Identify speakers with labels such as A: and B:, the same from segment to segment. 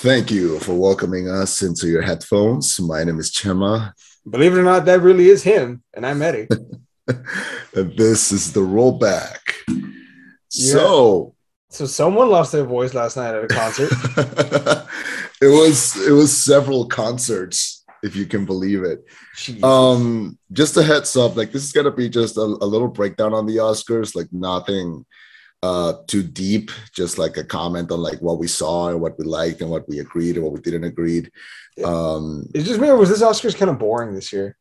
A: Thank you for welcoming us into your headphones. My name is Chema.
B: Believe it or not, that really is him, and I'm Eddie.
A: and this is the rollback. So,
B: so someone lost their voice last night at a concert.
A: it was it was several concerts, if you can believe it.
B: Jesus.
A: Um, just a heads up, like this is gonna be just a, a little breakdown on the Oscars, like nothing uh too deep just like a comment on like what we saw and what we liked and what we agreed and what we didn't agree um
B: It's just me, or was this Oscars kind of boring this year?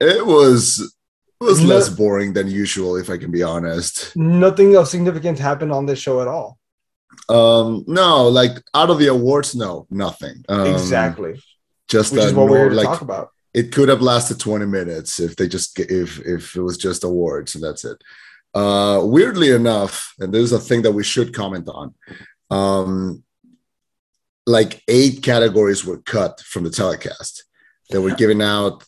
A: it was it was
B: No-
A: less boring than usual if i can be honest.
B: Nothing of significance happened on this show at all.
A: um no like out of the awards no nothing. Um,
B: exactly,
A: just
B: which
A: that
B: is what we're
A: nor- like
B: talk about.
A: it could have lasted 20 minutes if they just if if it was just awards and that's it uh weirdly enough and this is a thing that we should comment on um like eight categories were cut from the telecast. That were given out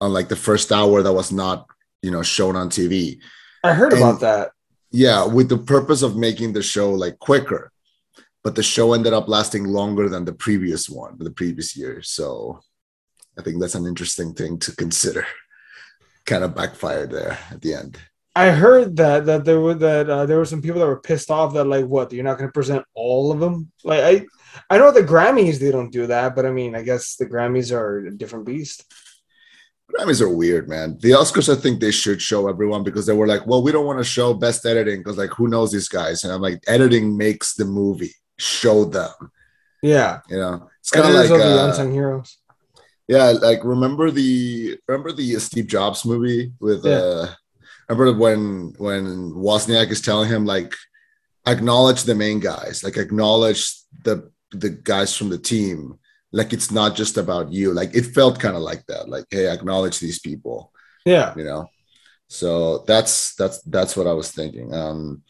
A: on like the first hour that was not you know shown on tv
B: I heard
A: and-
B: about that.
A: yeah with the purpose of making the show like quicker. But the show ended up lasting longer than the previous one the previous year. So i think that's an interesting thing to consider. Kind of backfired there at the end
B: I heard that that there were that uh, there were some people that were pissed off that like what you're not going to present all of them. Like I, I know the Grammys they don't do that, but I mean I guess the Grammys are a different beast.
A: grammys are weird man the oscars i think they should show everyone because they were like well we don't want to show best editing because like who knows these guys and i'm like editing makes the movie show them
B: Yeah,
A: you know it's kind of like
B: are the
A: uh,
B: unsung heroes.
A: Yeah, like remember the remember the Steve Jobs movie with
B: Yeah.
A: uh remember when when Wozniak is telling him like acknowledge the main guys, like acknowledge the the guys from the team. Like it's not just about you. Like it felt kind of like that. Like, hey, acknowledge these people,
B: Yeah,
A: you know. So that's that's that's what I was thinking. Um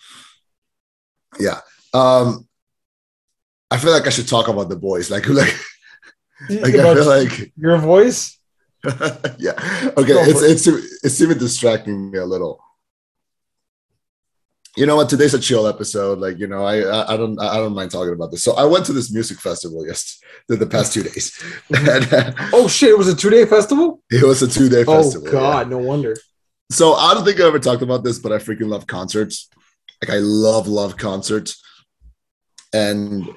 A: yeah. Um I feel like I should talk about the boys. Like like, like I feel like
B: your voice.
A: yeah. Okay. It's it's it's even distracting me a little. You know what? Today's a chill episode. Like you know, I I, I don't I don't mind talking about this. So I went to this music festival yesterday, the, the past two days, and uh,
B: Oh shit! It was a two day festival.
A: it was a two day
B: Oh
A: festival.
B: Oh god,
A: yeah.
B: no wonder.
A: So I don't think I ever talked about this, but I freaking love concerts. Like I love love concerts, and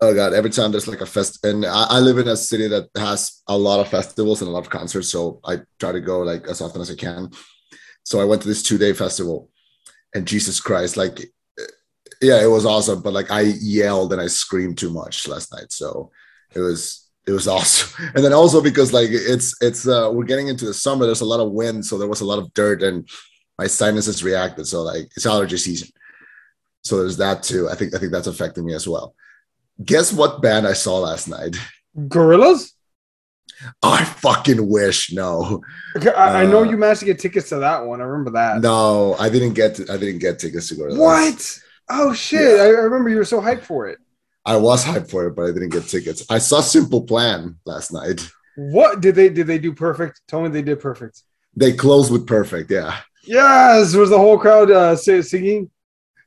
A: oh god, every time there's like a fest, and I, I live in a city that has a lot of festivals and a lot of concerts, so I try to go like as often as I can. So I went to this two day festival, and Jesus Christ, like, yeah, it was awesome. But like I yelled and I screamed too much last night, so it was it was awesome. And then also because like it's it's uh we're getting into the summer, there's a lot of wind, so there was a lot of dirt and my sinuses reacted. So like it's allergy season. So there's that too. I think I think that's affecting me as well. Guess what band I saw last night?
B: Gorillaz.
A: I fucking wish no.
B: Okay, I, I know
A: Uh,
B: you managed to get tickets to that one. I remember that.
A: No, I didn't get to, I didn't get tickets to go to that.
B: What? Oh shit! I, I remember you were so hyped for it.
A: I was hyped for it, but I didn't get tickets. I saw Simple Plan last night.
B: What did they did they do perfect? Tell me they did perfect.
A: They closed with perfect, yeah.
B: Yes, was the whole crowd uh, singing?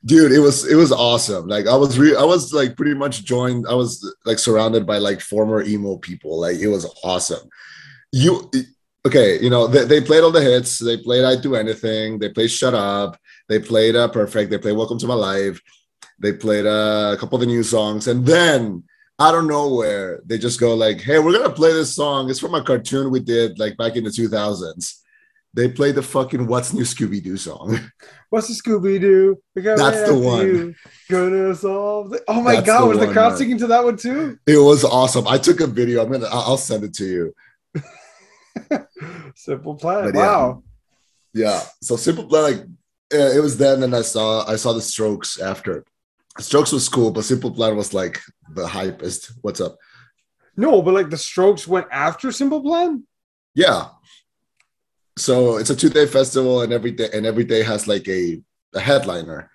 A: Dude it was it was awesome. Like i was re- i was like pretty much joined i was like surrounded by like former emo people. Like it was awesome. You okay you know they, they played all the hits. They played i do anything. They played shut up. They played uh, perfect. They played welcome to my life. They played uh, a couple of the new songs. And then out of nowhere they just go like hey we're gonna play this song. It's from a cartoon we did like back in the 2000s they play the fucking what's new scooby-doo song
B: What's the Scooby Doo?
A: That's the one.
B: Gonna solve. The- oh my
A: That's
B: god,
A: the
B: was the crowd
A: man.
B: singing to that one too?
A: It was awesome. I took a video. I'm gonna. I'll send it to you.
B: Simple plan.
A: Yeah.
B: wow.
A: Yeah. So simple plan. Like it was then, and I saw. I saw the Strokes after. Strokes was cool, but Simple Plan was like the hypest. What's up?
B: No, but like the Strokes went after Simple Plan.
A: Yeah. So it's a two day festival, and every day and every day has like a, a headliner.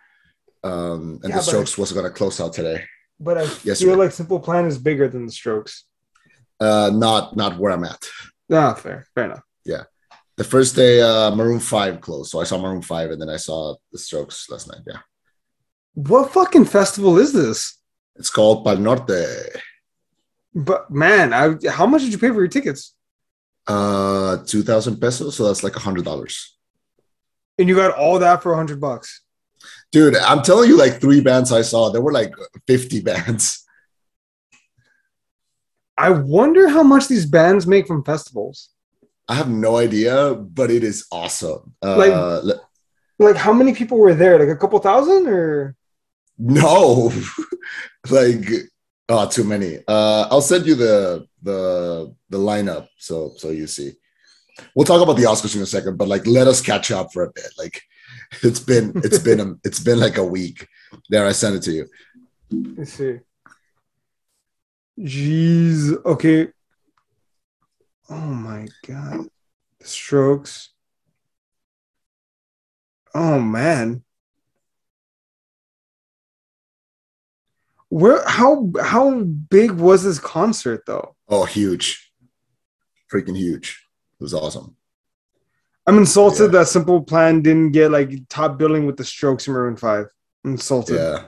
A: Um, and
B: Yeah,
A: the Strokes was gonna close out today.
B: But I
A: Yes,
B: feel like Simple Plan is bigger than the Strokes.
A: Uh, not not where I'm at.
B: No, fair, fair enough.
A: Yeah, the first day, uh, Maroon Five closed, so I saw Maroon Five, and then I saw the Strokes last night. Yeah.
B: What fucking festival is this?
A: It's called Pa'l Norte.
B: But man, I how much did you pay for your tickets?
A: Uh, two thousand pesos, so that's like a hundred dollars.
B: And you got all that for a hundred bucks.
A: Dude, I'm telling you, like three bands I saw, there were like 50 bands.
B: I wonder how much these bands make from festivals.
A: I have no idea, but it is awesome. Uh,
B: Like- Like how many people were there? Like a couple thousand or
A: no, like oh, too many. Uh, I'll send you the the the lineup so so you see. We'll talk about the Oscars in a second, but like let us catch up for a bit. Like it's been it's been a, it's been like a week. There, I sent it to you.
B: let's see. Jeez. Okay. Oh my god. Strokes. Oh man. Where how how big was this concert though?
A: Oh, huge, freaking huge. It was awesome.
B: I'm insulted
A: Yeah.
B: that Simple Plan didn't get like top billing with the Strokes in Maroon Five. I'm insulted.
A: Yeah,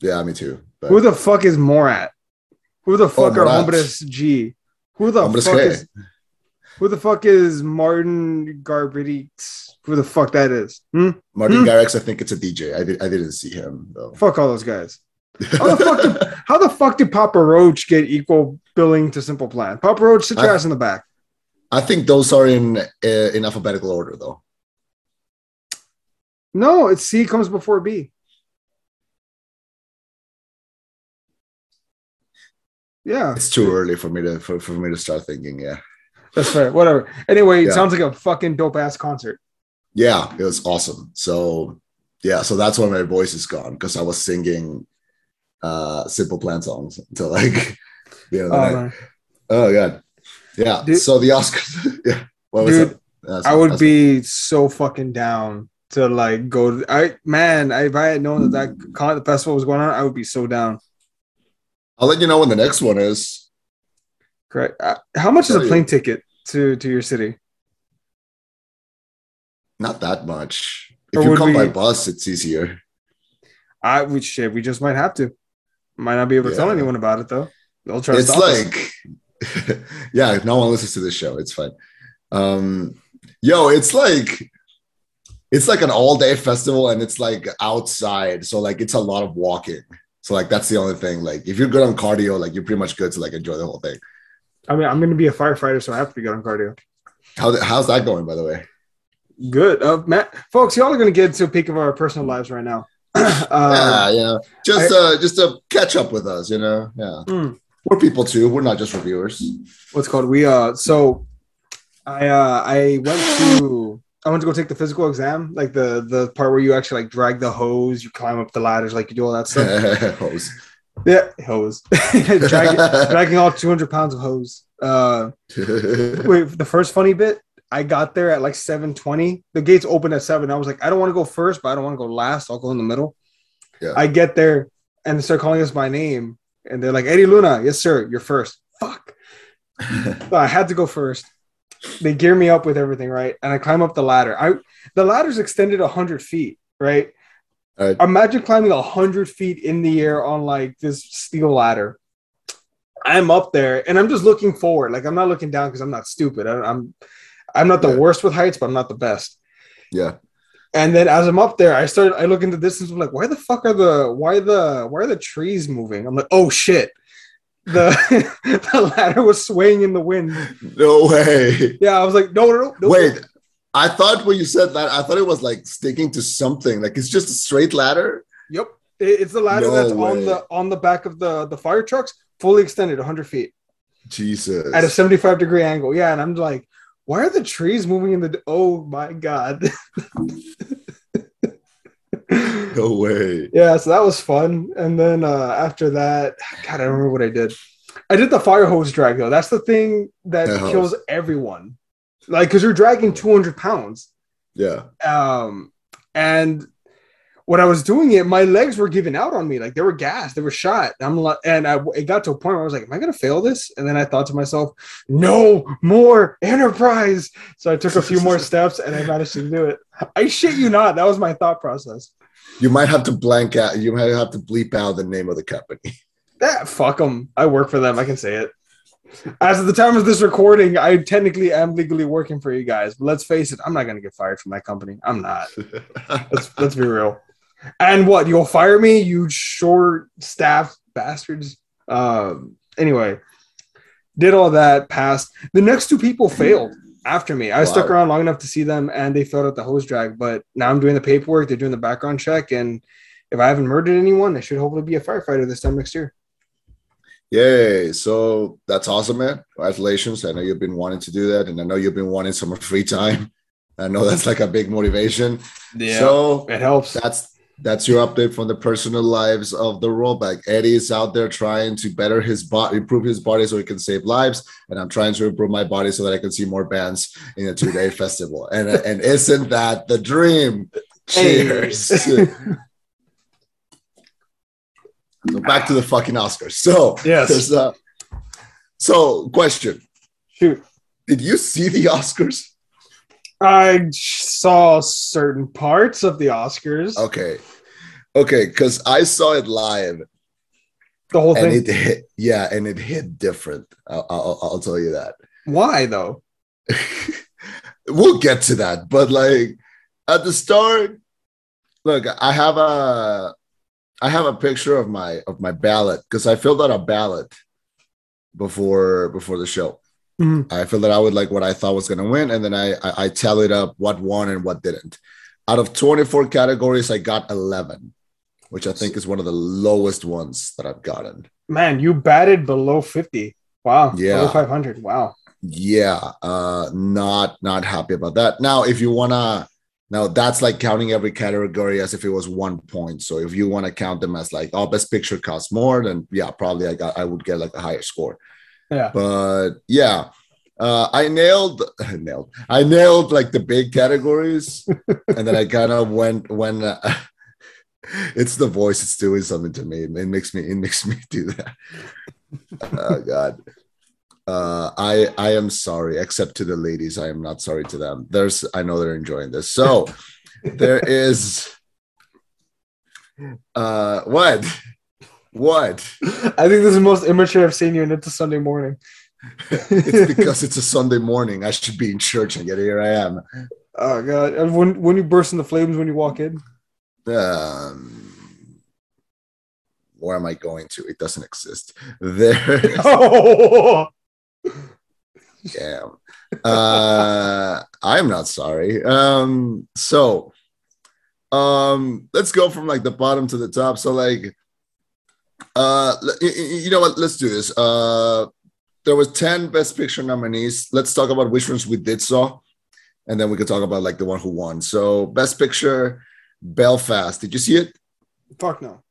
A: yeah, me too. But
B: Who the fuck is Morat? Who the fuck are
A: Morat.
B: Hombres G? Who the
A: Hombres
B: fuck
A: G.
B: is who the fuck is Martin Garrix? Who the fuck that is? Hmm?
A: Martin
B: Hmm.
A: Garrix, I think it's a DJ. I did I didn't see him though.
B: Fuck all those guys. How the fuck did, how the fuck did Papa Roach get equal billing to Simple Plan? Papa Roach, sit your
A: I-
B: ass in the back.
A: I think those are in uh, in alphabetical order though.
B: No, it's C comes before B. Yeah,
A: It's too early for me to for, for me to start thinking. Yeah,
B: that's fair. Whatever. Anyway, it
A: Yeah.
B: sounds like a fucking dope ass concert.
A: yeah, it was awesome. So yeah, so that's why my voice is gone because I was singing uh Simple Plan songs until like the end of the
B: Oh,
A: night.
B: man.
A: Oh god, yeah.
B: Dude-
A: so the Oscars, yeah. What was
B: Dude,
A: it? That's-
B: I would be so fucking down to like go. To, I man, I, if I had known that that con- the festival was going on, I would be so down.
A: I'll let you know when the next one is.
B: Correct. Uh, how much is a
A: Tell you.
B: plane ticket to to your city?
A: Not that much.
B: Or
A: If you
B: would
A: come by bus, it's easier.
B: I we shit. We just might have to. Might not be able to tell anyone about it though. They'll try
A: it's like yeah no one listens to this show it's fine um yo it's like it's like an all day festival and it's like outside so like it's a lot of walking so like that's the only thing like if you're good on cardio like you're pretty much good to like enjoy the whole thing
B: I mean, I'm going to be a firefighter, so I have to be good on cardio.
A: how how's that going by the way
B: Good, uh, Matt, folks. Y'all are going to get to a peek of our personal lives right now.
A: yeah
B: uh,
A: you know just uh just to catch up with us you know? Yeah.
B: Mm.
A: we're people too. We're not just reviewers.
B: What's called? We uh so i uh i went to i went to go take the physical exam like the the part where you actually like drag the hose you climb up the ladders like you do all that stuff.
A: Hose.
B: yeah hose. Dragging, dragging all 200 pounds of hose. Uh wait the first funny bit i got there at like 720 the gates opened at 7 i was like i don't want to go first but i don't want to go last i'll go in the middle
A: Yeah.
B: i get there and they start calling us by name and they're like eddie luna yes sir you're first fuck So I had to go first. They gear me up with everything, right? And I climb up the ladder. I the ladder's extended hundred feet, right?
A: Right.
B: Imagine climbing hundred feet in the air on like this steel ladder. I'm up there and I'm just looking forward. Like I'm not looking down because I'm not stupid. I, I'm I'm not the
A: Yeah.
B: worst with heights, but I'm not the best.
A: yeah
B: And then as I'm up there, I started. I look into the distance. I'm like, why the fuck are the why the why are the trees moving? I'm like, oh shit. The the ladder was swaying in the wind.
A: no way
B: Yeah, I was like, no, no, no. no
A: Wait, I thought when you said that, I thought it was like sticking to something. Like it's just a straight ladder.
B: Yep, it's the ladder
A: No
B: that's on the on the back of the the fire trucks, fully extended, 100 feet
A: Jesus.
B: at a 75 degree angle. Yeah, and I'm like, why are the trees moving in the? Oh my god.
A: no way.
B: yeah, so that was fun. And then uh after that, God, I don't remember what I did. I did the fire hose drag though. That's the thing that
A: hose.
B: kills everyone. Like, because you're dragging 200 pounds.
A: Yeah.
B: um and when I was doing it, my legs were giving out on me, like they were gassed, they were shot. I'm like, and I it got to a point where I was like, "Am I gonna fail this?" And then I thought to myself, "No more enterprise." So I took a few more steps, and I managed to do it. I shit you not, that was my thought process.
A: You might have to blank out. You might have to bleep out the name of the company.
B: That eh, fuck them. I work for them. I can say it. As of the time of this recording, I technically am legally working for you guys. But let's face it, I'm not gonna get fired from that company. I'm not. Let's let's be real. And what you'll fire me, you short staff bastards. Um. Anyway, did all that. Passed. The next two people failed after me. I
A: Wow.
B: stuck around long enough to see them, and they filled out the hose drag. But now I'm doing the paperwork. They're doing the background check, and if I haven't murdered anyone, I should hopefully be a firefighter this time next year.
A: Yay. So that's awesome, man. Congratulations. I know you've been wanting to do that, and I know you've been wanting some free time. I know that's like a big motivation. Yeah. So
B: it helps.
A: that's that's your update from the personal lives of the rollback. Eddie is out there trying to better his body, improve his body so he can save lives, and I'm trying to improve my body so that I can see more bands in a two-day festival. And and isn't that the dream?
B: Hey.
A: Cheers. so back to the fucking Oscars. So
B: Yes.
A: there's a so question:
B: Shoot.
A: Did you see the Oscars?
B: I saw certain parts of the Oscars.
A: Okay, okay, because I saw it live
B: The whole
A: and
B: thing.
A: it hit, yeah, and it hit different. I'll, I'll, I'll tell you that.
B: Why though?
A: we'll get to that, but like at the start, look, I have a, I have a picture of my of my ballot because I filled out a ballot before before the show.
B: Mhm.
A: I filled it out with like what I thought was gonna win, and then I, I I tallied up what won and what didn't. Out of 24 categories, I got 11, which I think is one of the lowest ones that I've gotten.
B: Man, you batted below 50. Wow.
A: Yeah.
B: Below 500. Wow.
A: yeah uh not not happy about that now if you want to now that's like counting every category as if it was one point so if you want to count them as like oh best picture costs more then yeah probably i got i would get like a higher score
B: Yeah.
A: but yeah. Uh i nailed nailed i nailed like the big categories and then i kind of went when uh, it's the voice it's doing something to me. It makes me it makes me do that. Oh god. Uh i i am sorry except to the ladies i am not sorry to them. There's i know they're enjoying this. So there is uh what what
B: I think this is the most immature I've seen you in It's a Sunday morning.
A: it's because it's a sunday morning i should be in church and yet here i am
B: Oh god. And when when you burst into flames when you walk in.
A: um where am i going to it doesn't exist there
B: Oh
A: Damn. Uh, I'm not sorry. Um, so um, let's go from like the bottom to the top. So like, uh, l- y- y- you know what? Let's do this. Uh, there was 10 best picture nominees. Let's talk about which ones we did saw, and then we could talk about like the one who won. So best picture, Belfast. Did you see it?
B: fuck no.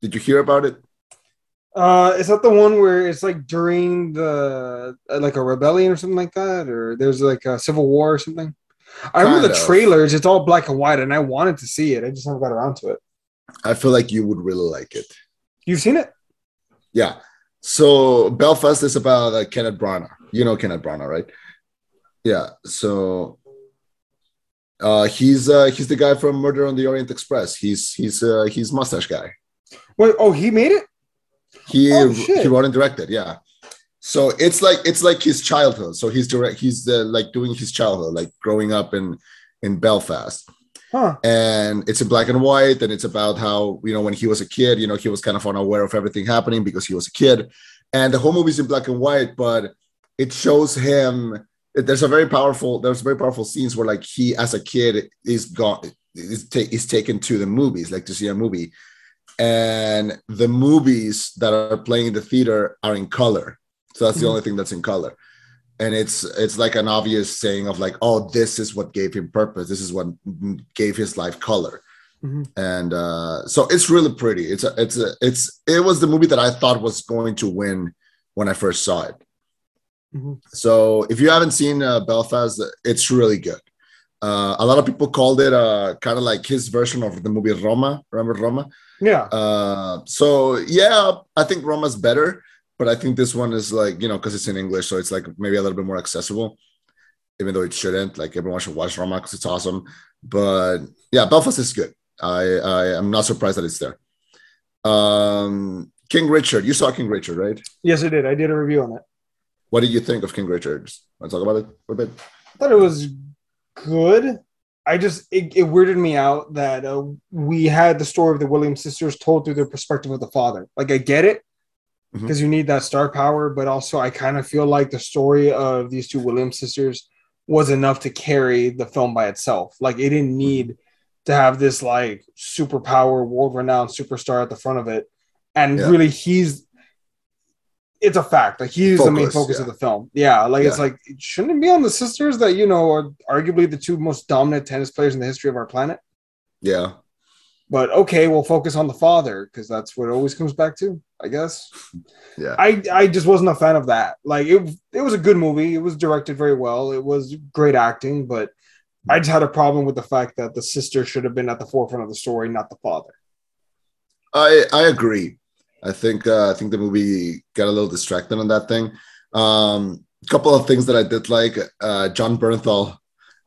A: Did you hear about it?
B: Uh, is that the one where it's like during the uh, like a rebellion or something like that, or there's like a civil war or something? I remember the
A: of.
B: trailers; it's all black and white, and I wanted to see it. I just haven't got around to it.
A: I feel like you would really like it.
B: You've seen it?
A: Yeah. So Belfast is about uh, Kenneth Branagh. You know Kenneth Branagh, right? Yeah. So uh, he's uh, he's the guy from Murder on the Orient Express. He's he's uh, he's mustache guy.
B: Wait, oh, he made it?
A: He
B: Oh,
A: he wrote and directed. Yeah. So it's like it's like his childhood. So he's direct. He's uh, like doing his childhood, like growing up in in Belfast
B: Huh.
A: and it's in black and white and it's about how you know when he was a kid you know he was kind of unaware of everything happening because he was a kid and the whole movie's in black and white but it shows him there's a very powerful there's very powerful scenes where like he as a kid is gone is, ta- is taken to the movies like to see a movie and the movies that are playing in the theater are in color so that's the
B: Mhm.
A: only thing that's in color and it's it's like an obvious saying of like oh this is what gave him purpose this is what gave his life color
B: Mhm.
A: and uh so it's really pretty it's a it's a it's it was the movie that i thought was going to win when i first saw it
B: Mhm.
A: so if you haven't seen uh, belfast it's really good uh, a lot of people called it uh, kind of like his version of the movie Roma. Remember Roma?
B: Yeah.
A: Uh, so yeah, I think Roma's better, but I think this one is like you know because it's in English, so it's like maybe a little bit more accessible, even though it shouldn't. Like everyone should watch Roma because it's awesome. But yeah, Belfast is good. I I am not surprised that it's there. Um, King Richard, you saw King Richard, right?
B: Yes, I did. I did a review on it.
A: What did you think of King Richard? Want to talk about it for a bit?
B: I thought it was good. I just it, it weirded me out that uh, we had the story of the Williams sisters told through the perspective of the father. Like I get it
A: Mm-hmm.
B: Because you need that star power, but also I kind of feel like the story of these two Williams sisters was enough to carry the film by itself. Like it didn't mm-hmm. need to have this like superpower, world renowned superstar at the front of it, and
A: Yeah.
B: really he's. It's a fact. Like he's the main
A: Focus,
B: focus
A: yeah.
B: of the film. Yeah, like it's
A: Yeah.
B: like shouldn't it be on the sisters that you know are arguably the two most dominant tennis players in the history of our planet?
A: Yeah.
B: But okay, we'll focus on the father because that's what it always comes back to, I guess.
A: Yeah.
B: I I just wasn't a fan of that. Like it it was a good movie. It was directed very well. It was great acting, but I just had a problem with the fact that the sister should have been at the forefront of the story, not the father.
A: I I agree. I think uh, I think the movie got a little distracted on that thing. Um, a couple of things that I did like. Uh, Jon Bernthal,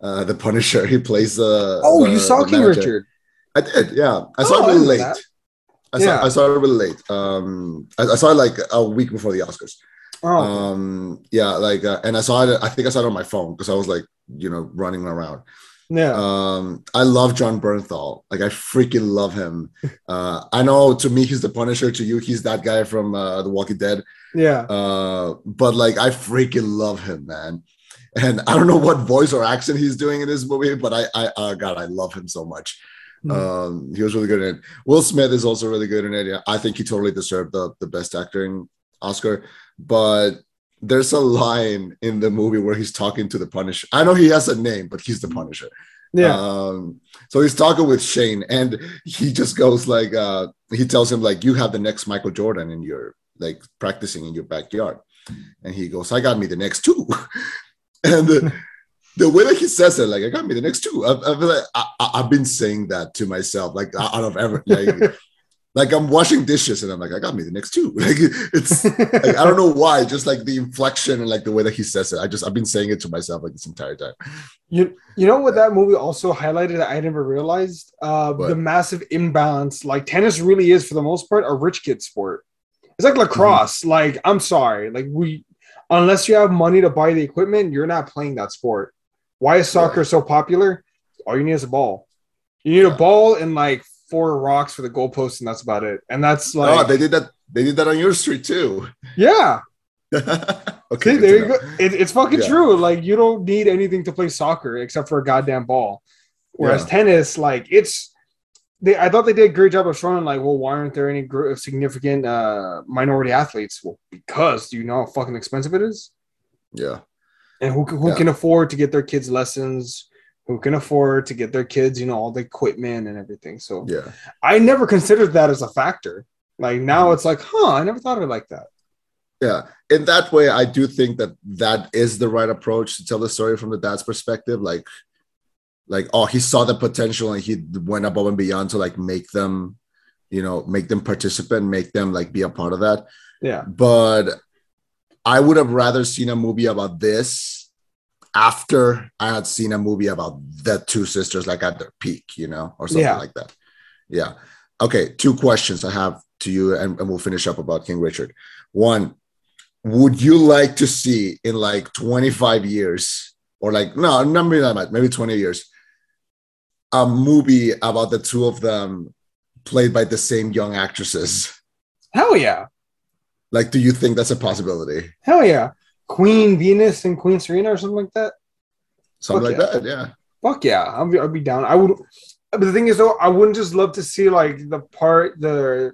A: uh, the Punisher, he plays. Uh,
B: Oh,
A: the-
B: you saw King. Richard.
A: I did. Yeah, I
B: Oh,
A: saw it really
B: didn't
A: late.
B: that.
A: I saw
B: Yeah.
A: I saw it really late. Um, I, I saw it like a week before the Oscars.
B: Oh,
A: Um, yeah, like, uh, and I saw it. I think I saw it on my phone because I was like, you know, running around.
B: yeah.
A: Um, I love Jon Bernthal. Like I freaking love him. Uh, I know to me he's the Punisher. To you, he's that guy from uh, The Walking Dead.
B: yeah.
A: Uh, but like I freaking love him, man. And I don't know what voice or accent he's doing in this movie, but I, I, oh god, I love him so much.
B: Hmm.
A: Um, he was really good in it. Will Smith is also really good in it. Yeah, I think he totally deserved the the best acting Oscar. But there's a line in the movie where he's talking to the Punisher. I know he has a name, but he's the Punisher.
B: Yeah.
A: Um, so he's talking with Shane, and he just goes like, uh, he tells him like, you have the next Michael Jordan in your like practicing in your backyard, and he goes, I got me the next two, and the, the way that he says it, like, I got me the next two. I, I feel like I, I've been saying that to myself, like out of ever, like, like I'm washing dishes, and I'm like, I got me the next two. Like it's like, I don't know why, just like the inflection and like the way that he says it. I just I've been saying it to myself like this entire time.
B: You you know what that movie also highlighted that I never realized? Uh, the massive imbalance. Like tennis really is for the most part a rich kid sport. It's like lacrosse. Like I'm sorry, like we unless you have money to buy the equipment, you're not playing that sport. Why is soccer so popular? All you need is a ball. You need
A: Yeah.
B: a ball and like four rocks for the goalpost, and that's about it. And that's
A: oh,
B: like
A: they did that. They did that on your street too.
B: yeah.
A: okay,
B: See, there you
A: know.
B: go. It, it's fucking
A: Yeah.
B: true. Like you don't need anything to play soccer except for a goddamn ball. Whereas
A: Yeah.
B: tennis, like it's, they. I thought they did a great job of showing like, well, why aren't there any gr- significant uh minority athletes? Well, because do you know how fucking expensive it is,
A: Yeah,
B: and who can- who
A: Yeah.
B: can afford to get their kids lessons? Who can afford to get their kids, you know, all the equipment and everything? So
A: yeah,
B: I never considered that as a factor. Like now,
A: Mhm.
B: it's like, huh? I never thought of it like that.
A: yeah. In that way, I do think that that is the right approach to tell the story from the dad's perspective. Like, like oh, he saw the potential and he went above and beyond to like make them, you know, make them participate, make them like be a part of that.
B: Yeah.
A: but I would have rather seen a movie about this after I had seen a movie about the two sisters, like at their peak, you know, or something
B: Yeah.
A: like that. Yeah. Okay. Two questions I have to you, and, and we'll finish up about King Richard. One, would you like to see in like 25 years, or like, no, not maybe that much, maybe 20 years, a movie about the two of them played by the same young actresses?
B: Hell yeah.
A: Like, do you think that's a possibility?
B: Hell yeah. Queen Venus and Queen Serena or something like that.
A: Something
B: Fuck
A: like
B: yeah.
A: that, yeah.
B: Fuck yeah. I'll be, I'll be down. I would, but the thing is though, I wouldn't just love to see like the part, the,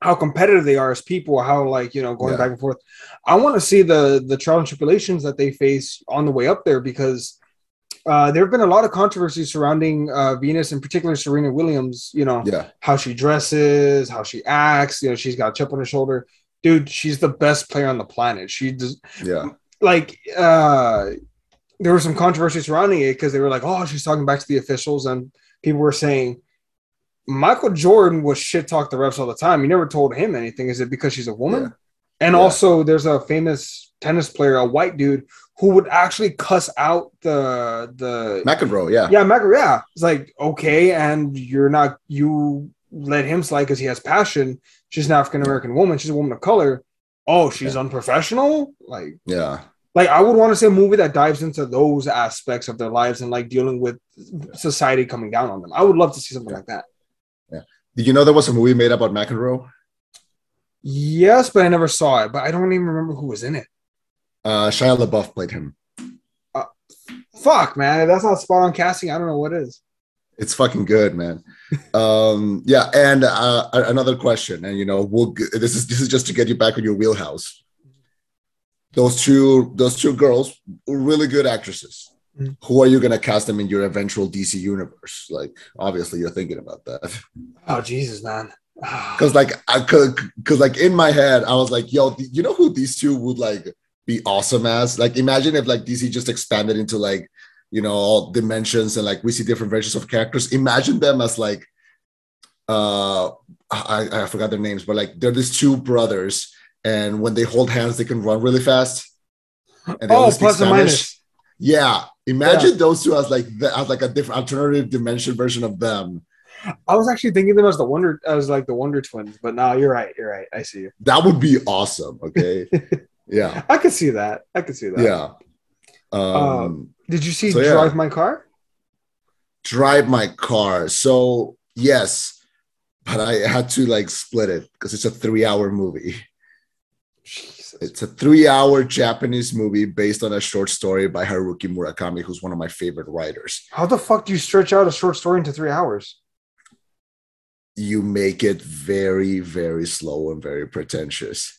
B: how competitive they are as people, how like, you know, going
A: Yeah.
B: back and forth. I want to see the, the trials and tribulations that they face on the way up there because uh, there have been a lot of controversies surrounding uh, Venus, in particular Serena Williams, you know,
A: Yeah,
B: how she dresses, how she acts, you know, she's got a chip on her shoulder. Dude, she's the best player on the planet. She does,
A: yeah,
B: like uh there was some controversy surrounding it because they were like, oh, she's talking back to the officials, and people were saying Michael Jordan was shit talk the refs all the time. You never told him anything. Is it because she's a woman?
A: Yeah.
B: And
A: Yeah.
B: also, there's a famous tennis player, a white dude, who would actually cuss out the the
A: McEnroe, yeah,
B: yeah, Mac, yeah. It's like, okay, and you're not, you let him slide because he has passion. She's an African American woman. She's a woman of color. oh, she's unprofessional. Like,
A: Yeah.
B: like I would want to see a movie that dives into those aspects of their lives and like dealing with society coming down on them. I would love to see something like that. Yeah.
A: Did you know there was a movie made about McEnroe?
B: Yes, but I never saw it. But I don't even remember who was in it.
A: Uh, Shia LaBeouf played him.
B: Fuck, man, that's not spot on casting. I don't know what is.
A: It's fucking good, man. um, yeah, and uh, another question, and you know, we'll this is this is just to get you back in your wheelhouse. Those two, those two girls, were really good actresses.
B: Mhm.
A: Who are you gonna cast them in your eventual DC universe? Like, obviously, you're thinking about that.
B: Oh Jesus, man. Ah.
A: Because like I could, because like in my head, I was like, yo, you know who these two would like be awesome as? Like, imagine if like DC just expanded into like, you know, all dimensions and like we see different versions of characters. Imagine them as like, uh, I, I forgot their names, but like they're these two brothers, and when they hold hands, they can run really fast. And they
B: oh, plus and minus.
A: Yeah, imagine those two as like the, as like a different alternative dimension version of them.
B: I was actually thinking them as the Wonder, as like the Wonder Twins, but no, you're right. You're right. I see you.
A: That would be awesome. Okay. yeah.
B: I could see that. I could see that.
A: Yeah. Um,
B: Did you see
A: So, yeah.
B: Drive My Car?
A: drive my car. So yes, but I had to like split it because it's a three-hour movie.
B: Jesus.
A: It's a three-hour Japanese movie based on a short story by Haruki Murakami, who's one of my favorite writers.
B: How the fuck do you stretch out a short story into three hours?
A: You make it very, very slow and very pretentious.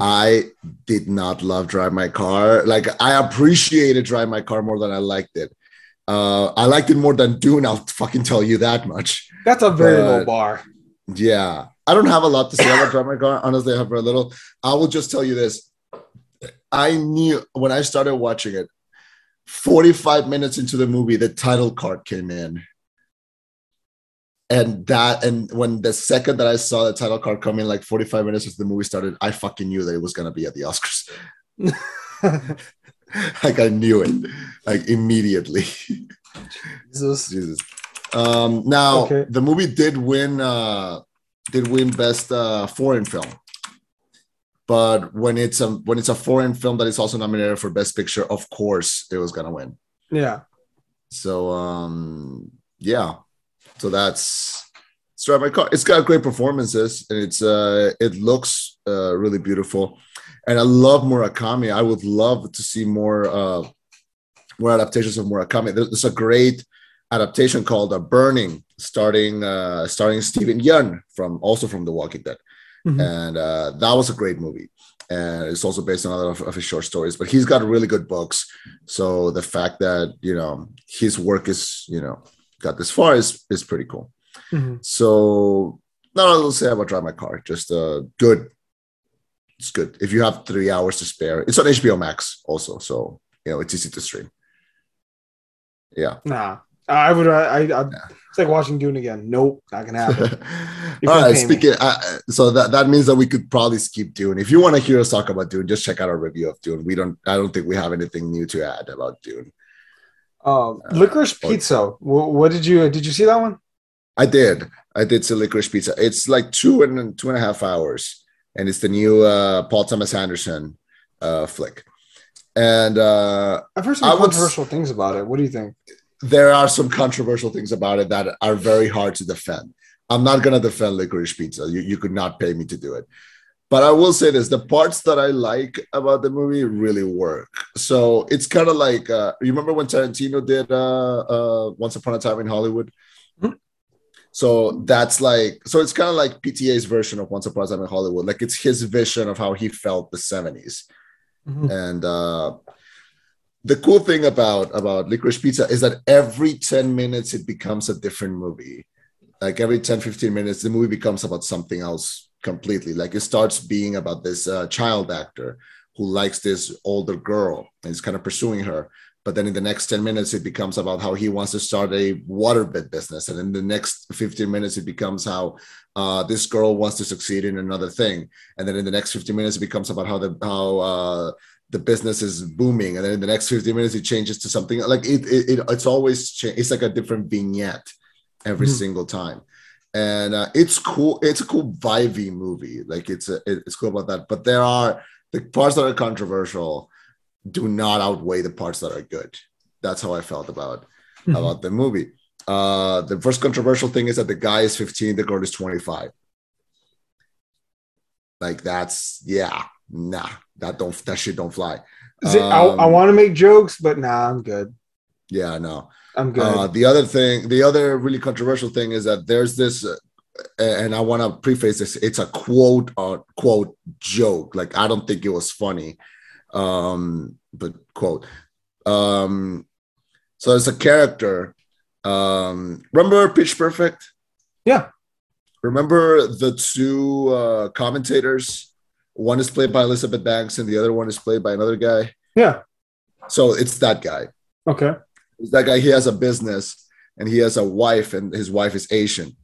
A: I did not love Drive My Car. Like I appreciated Drive My Car more than I liked it. Uh, I liked it more than Dune. I'll fucking tell you that much.
B: That's a very low bar.
A: Yeah, I don't have a lot to say about Drive My Car. Honestly, I have very little. I will just tell you this: I knew when I started watching it. Forty-five minutes into the movie, the title card came in, and that and when the second that I saw the title card come in, like forty-five minutes after the movie started, I fucking knew that it was gonna be at the Oscars. like I knew it, like immediately.
B: Jesus.
A: Jesus. Um, now
B: Okay.
A: the movie did win uh did win best uh foreign film. But when it's a when it's a foreign film that is also nominated for best picture, of course it was gonna win.
B: Yeah.
A: So um yeah. So that's Drive My Car. It's got great performances and it's uh it looks uh really beautiful. And I love Murakami. I would love to see more uh more adaptations of Murakami. There's, there's a great adaptation called A Burning, starting uh starring Steven Yeun from also from The Walking Dead
B: Mhm.
A: and uh, that was a great movie. And it's also based on other of, of his short stories, but he's got really good books. So the fact that you know his work is you know got this far is is pretty cool.
B: Mhm.
A: So not say about Drive My Car, just uh, good. It's good if you have three hours to spare. It's on HBO Max also, so you know it's easy to stream. Yeah.
B: Nah. I would. I. I It's like watching Dune again. Nope, not gonna happen.
A: All right. Speaking, uh, so that, that means that we could probably skip Dune. If you want to hear us talk about Dune, just check out our review of Dune. We don't. I don't think we have anything new to add about Dune.
B: Um,
A: Uh,
B: licorice pizza. What, what did you? Did you see that one?
A: I did. I did see Licorice Pizza. It's like two and two and a half hours, and it's the new uh, Paul Thomas Anderson uh, flick. And uh,
B: I've heard
A: I
B: some
A: would
B: controversial things about it. What do you think?
A: there are some controversial things about it that are very hard to defend. I'm not going to defend Licorice Pizza. You, you could not pay me to do it. But I will say this the parts that I like about the movie really work. So it's kind of like, uh, you remember when Tarantino did uh, uh, Once Upon a Time in Hollywood?
B: Mhm.
A: So that's like, so it's kind of like PTA's version of Once Upon a Time in Hollywood. Like it's his vision of how he felt the 70s
B: Mhm.
A: and uh, the cool thing about about licorice pizza is that every 10 minutes it becomes a different movie like every 10 15 minutes the movie becomes about something else completely. Like it starts being about this uh, child actor who likes this older girl and is kind of pursuing her. But then in the next 10 minutes it becomes about how he wants to start a waterbed business. And in the next 15 minutes it becomes how uh, this girl wants to succeed in another thing. And then in the next 15 minutes it becomes about how the how uh, the business is booming. And then in the next 15 minutes it changes to something like it, it, it it's always cha- it's like a different vignette every
B: Mhm.
A: single time and uh, it's cool. It's a cool vibey movie. Like it's a, it's cool about that. But there are the parts that are controversial do not outweigh the parts that are good. That's how I felt about
B: Mhm.
A: about the movie. Uh, the first controversial thing is that the guy is 15, the girl is 25. Like that's yeah, nah, that don't that shit don't fly.
B: See, I, I
A: Um,
B: want to make jokes, but nah, I'm good.
A: Yeah, no.
B: I'm good.
A: Uh, the other thing, the other really controversial thing is that there's this, uh, and I want to preface this. It's a quote uh, quote joke. Like I don't think it was funny, um, but quote. Um, so there's a character. Um, remember Pitch Perfect?
B: Yeah.
A: Remember the two uh, commentators? One is played by Elizabeth Banks, and the other one is played by another guy.
B: yeah.
A: So it's that guy.
B: Okay.
A: That guy he has a business and he has a wife and his wife is asian.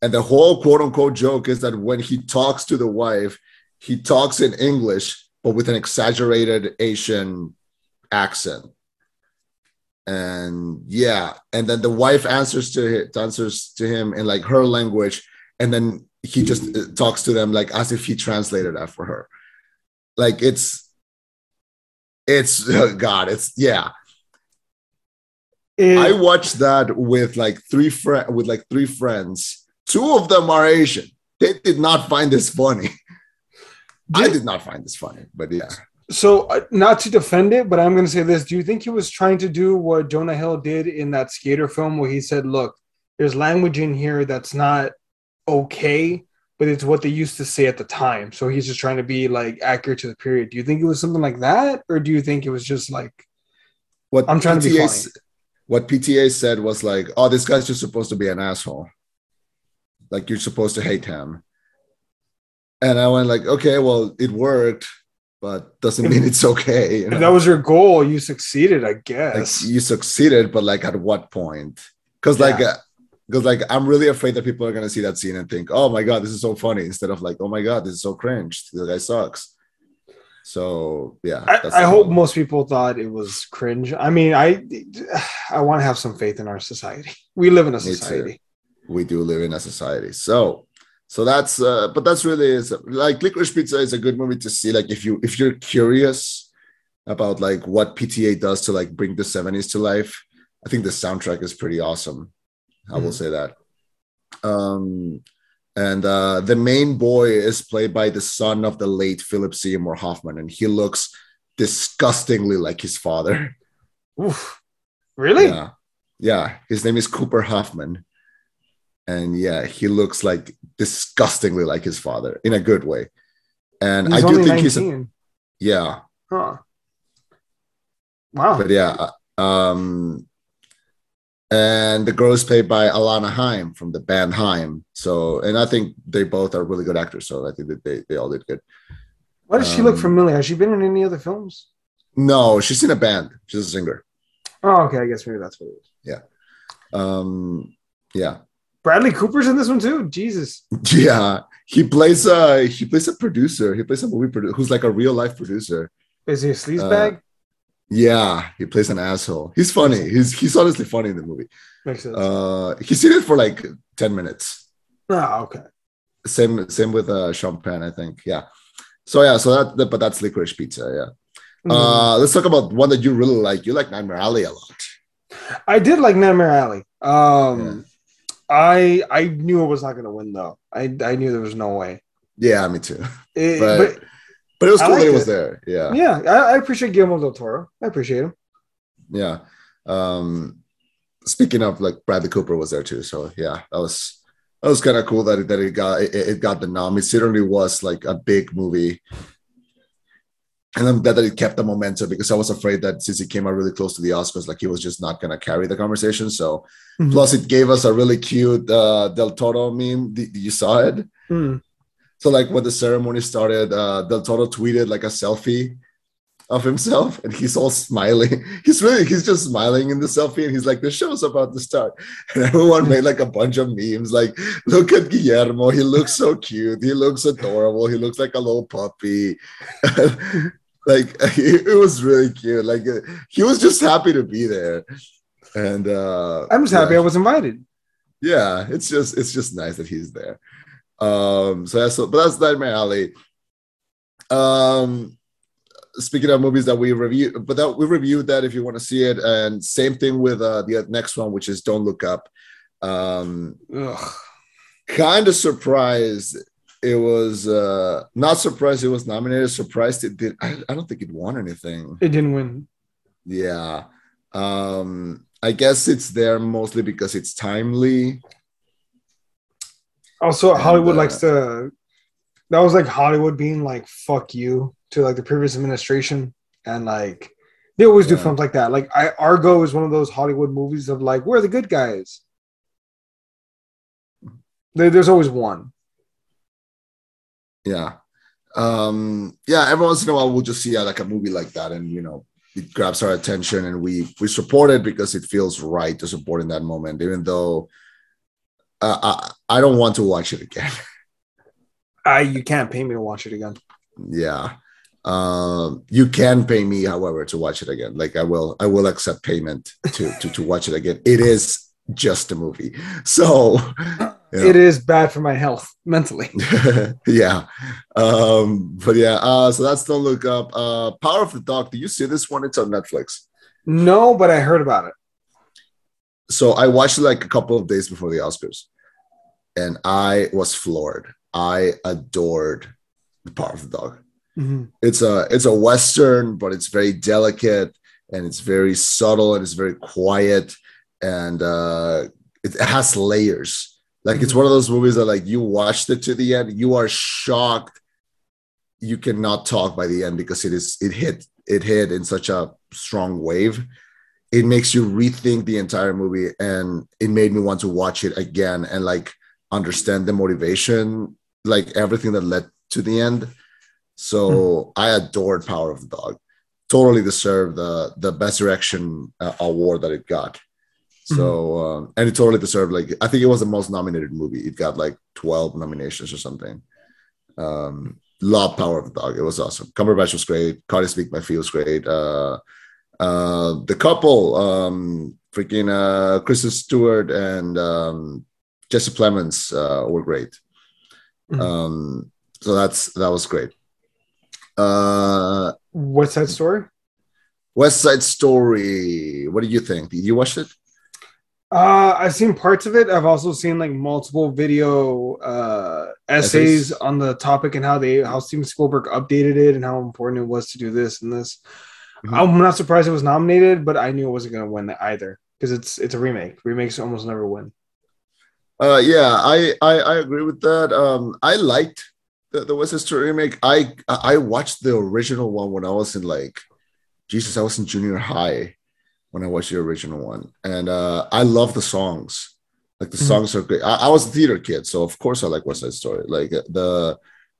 A: And the whole quote unquote joke is that when he talks to the wife he talks in english but with an exaggerated asian accent. And yeah and then the wife answers to him, answers to him in like her language. And then he just uh, talks to them like as if he translated that for her. Like it's it's god it's yeah I watched that with like three friend with like three friends. Two of them are Asian. They did not find this funny. I
B: Did-
A: did not find this funny, but yeah.
B: so, uh, not to defend it, but I'm going to say this: Do you think he was trying to do what Jonah Hill did in that skater film, where he said, "Look, there's language in here that's not okay, but it's what they used to say at the time." So he's just trying to be like accurate to the period. Do you think it was something like that, or do you think it was just like
A: What
B: I'm trying to be funny.
A: What PTA said was like, "Oh, this guy's just supposed to be an asshole. Like you're supposed to hate him." And I went like, "Okay, well, it worked, but doesn't mean it's okay." You know?
B: that was your goal? You succeeded, I
A: like
B: guess.
A: you succeeded, but like at what point? Because like, uh,
B: Yeah.
A: because like I'm really afraid that people are gonna see that scene and think, "Oh my god, this is so funny," instead of like, "Oh my god, this is so cringe." The guy sucks. So yeah,
B: I,
A: that's
B: I hope most people thought it was cringe. I mean, I I want to have some faith in our society. We live in a society.
A: we do live in a society. So, so that's uh, but that's really is like Licorice Pizza is a good movie to see. Like if you if you're curious about like what PTA does to like bring the 70s to life, I think the soundtrack is pretty awesome. I will
B: Mhm.
A: say that. Um and uh the main boy is played by the son of the late Philip Seymour Hoffman, and he looks disgustingly like his father.
B: Oof. Really?
A: Yeah. Yeah. His name is Cooper Hoffman. And yeah, he looks like disgustingly like his father in a good way. And
B: He's
A: I do think he's a, yeah,
B: Huh. Wow.
A: but yeah. uh, Um and the girl is played by Alana Haim from the band Haim. So and I think they both are really good actors. So I think that they, they all did good.
B: Why does she look
A: um,
B: familiar? Has she been in any other films?
A: No, she's in a band. She's a singer.
B: Oh, okay. I guess maybe that's what it is. Yeah.
A: Um yeah.
B: Bradley Cooper's in this one too. Jesus.
A: Yeah. He plays a he plays a producer. He plays a movie producer who's like a real life producer.
B: Is he a sleazebag?
A: Yeah, he plays an asshole. He's funny. He's he's honestly funny in the movie.
B: Makes sense.
A: Uh he's in it for like 10 minutes.
B: oh, okay.
A: Same same with uh Penn, I think. Yeah. So yeah, so that, that but that's licorice pizza, yeah.
B: Mm.
A: Uh let's talk about one that you really like. You like Nightmare Alley a lot.
B: I did like Nightmare Alley. Um,
A: Yeah.
B: I I knew it was not going to win though. I I knew there was no way.
A: Yeah, me too.
B: It-
A: But-
B: but
A: But it was cool that it was there. Yeah.
B: yeah, I, I appreciate Guillermo del Toro. I appreciate him.
A: Yeah. Um speaking of like Bradley Cooper was there too. So yeah, that was that was kind of cool that it, that it got it, it got the nom. It certainly was like a big movie. And I'm glad that it kept the momentum because I was afraid that since he came out really close to the Oscars, like he was just not gonna carry the conversation. So
B: Mhm.
A: plus it gave us a really cute uh Del Toro meme. Did, did you saw it?
B: Hmm.
A: So like when the ceremony started, uh, Del Toro tweeted like a selfie of himself, and he's all smiling. He's really he's just smiling in the selfie, and he's like, "The show's about to start." And everyone made like a bunch of memes, like, "Look at Guillermo. He looks so cute. He looks adorable. He looks like a little puppy." like it, it was really cute. Like he was just happy to be there, and uh,
B: I'm just happy. I was invited.
A: yeah, it's just it's just nice that he's there. Um, so that's but that's Nightmare Alley. Um, speaking of movies that we review, but that we reviewed that if you want to see it, and same thing with uh, the next one, which is Don't Look Up. Um, kind of surprised it was uh not surprised it was nominated surprised it did I, I don't think it won anything
B: It didn't win.
A: yeah um i guess it's there mostly because it's timely
B: Also,
A: And,
B: Hollywood
A: uh,
B: likes to. That was like Hollywood being like "fuck you" to like the previous administration, and like they always do
A: Yeah.
B: films like that. Like I, Argo is one of those Hollywood movies of like we're the good guys. There, there's always one.
A: yeah um yeah every once in a while we'll just see uh, like a movie like that and you know it grabs our attention and we we support it because it feels right to support in that moment even though uh, I, I don't want to watch it again.
B: I you can't pay me to watch it again.
A: yeah. Um you can pay me however to watch it again. Like i will i will accept payment to to, to watch it again. It is just a movie. So you know.
B: It is bad for my health mentally.
A: yeah. Um but yeah uh so that's don't look up. Uh power of the dog do you see this one? It's on netflix.
B: No, but I heard about it.
A: So i watched it like a couple of days before the oscars and i was floored. I adored the power of the dog.
B: Mhm.
A: it's a it's a western but it's very delicate and it's very subtle and it's very quiet and uh it has layers. Like it's one of those movies that like you watched it to the end you are shocked you cannot talk by the end because it is it hit it hit in such a strong wave it makes you rethink the entire movie and it made me want to watch it again and like understand the motivation like everything that led to the end so I adored Power of the Dog. Totally deserved the the best direction uh, award that it got. So um, and it totally deserved like I think it was the most nominated movie. It got like twelve nominations or something. Um, love Power of the Dog. It was awesome. Cumberbatch was great. Kodi Smit-McPhee was great. Uh, uh, the couple, um, freaking uh, Kristen Stewart and um, Jesse Plemons uh, were great.
B: Mhm.
A: Um, so that's that was great. Uh,
B: What's that story?
A: West Side Story. What do you think? Did you watch it?
B: Uh, I've seen parts of it. I've also seen like multiple video uh, essays
A: Essays?
B: on the topic and how they how Steven Spielberg updated it and how important it was to do this and this.
A: Mhm.
B: I'm not surprised it was nominated, but I knew it wasn't going to win either because it's it's a remake. Remakes almost never win.
A: Uh, yeah, I, I I agree with that. Um, I liked the, the West Side Story remake. I I watched the original one when I was in like, Jesus, I was in junior high when I watched the original one, and uh, I love the songs. Like the
B: Mhm.
A: songs are great. I, I was a theater kid, so of course I like West Side Story. Like the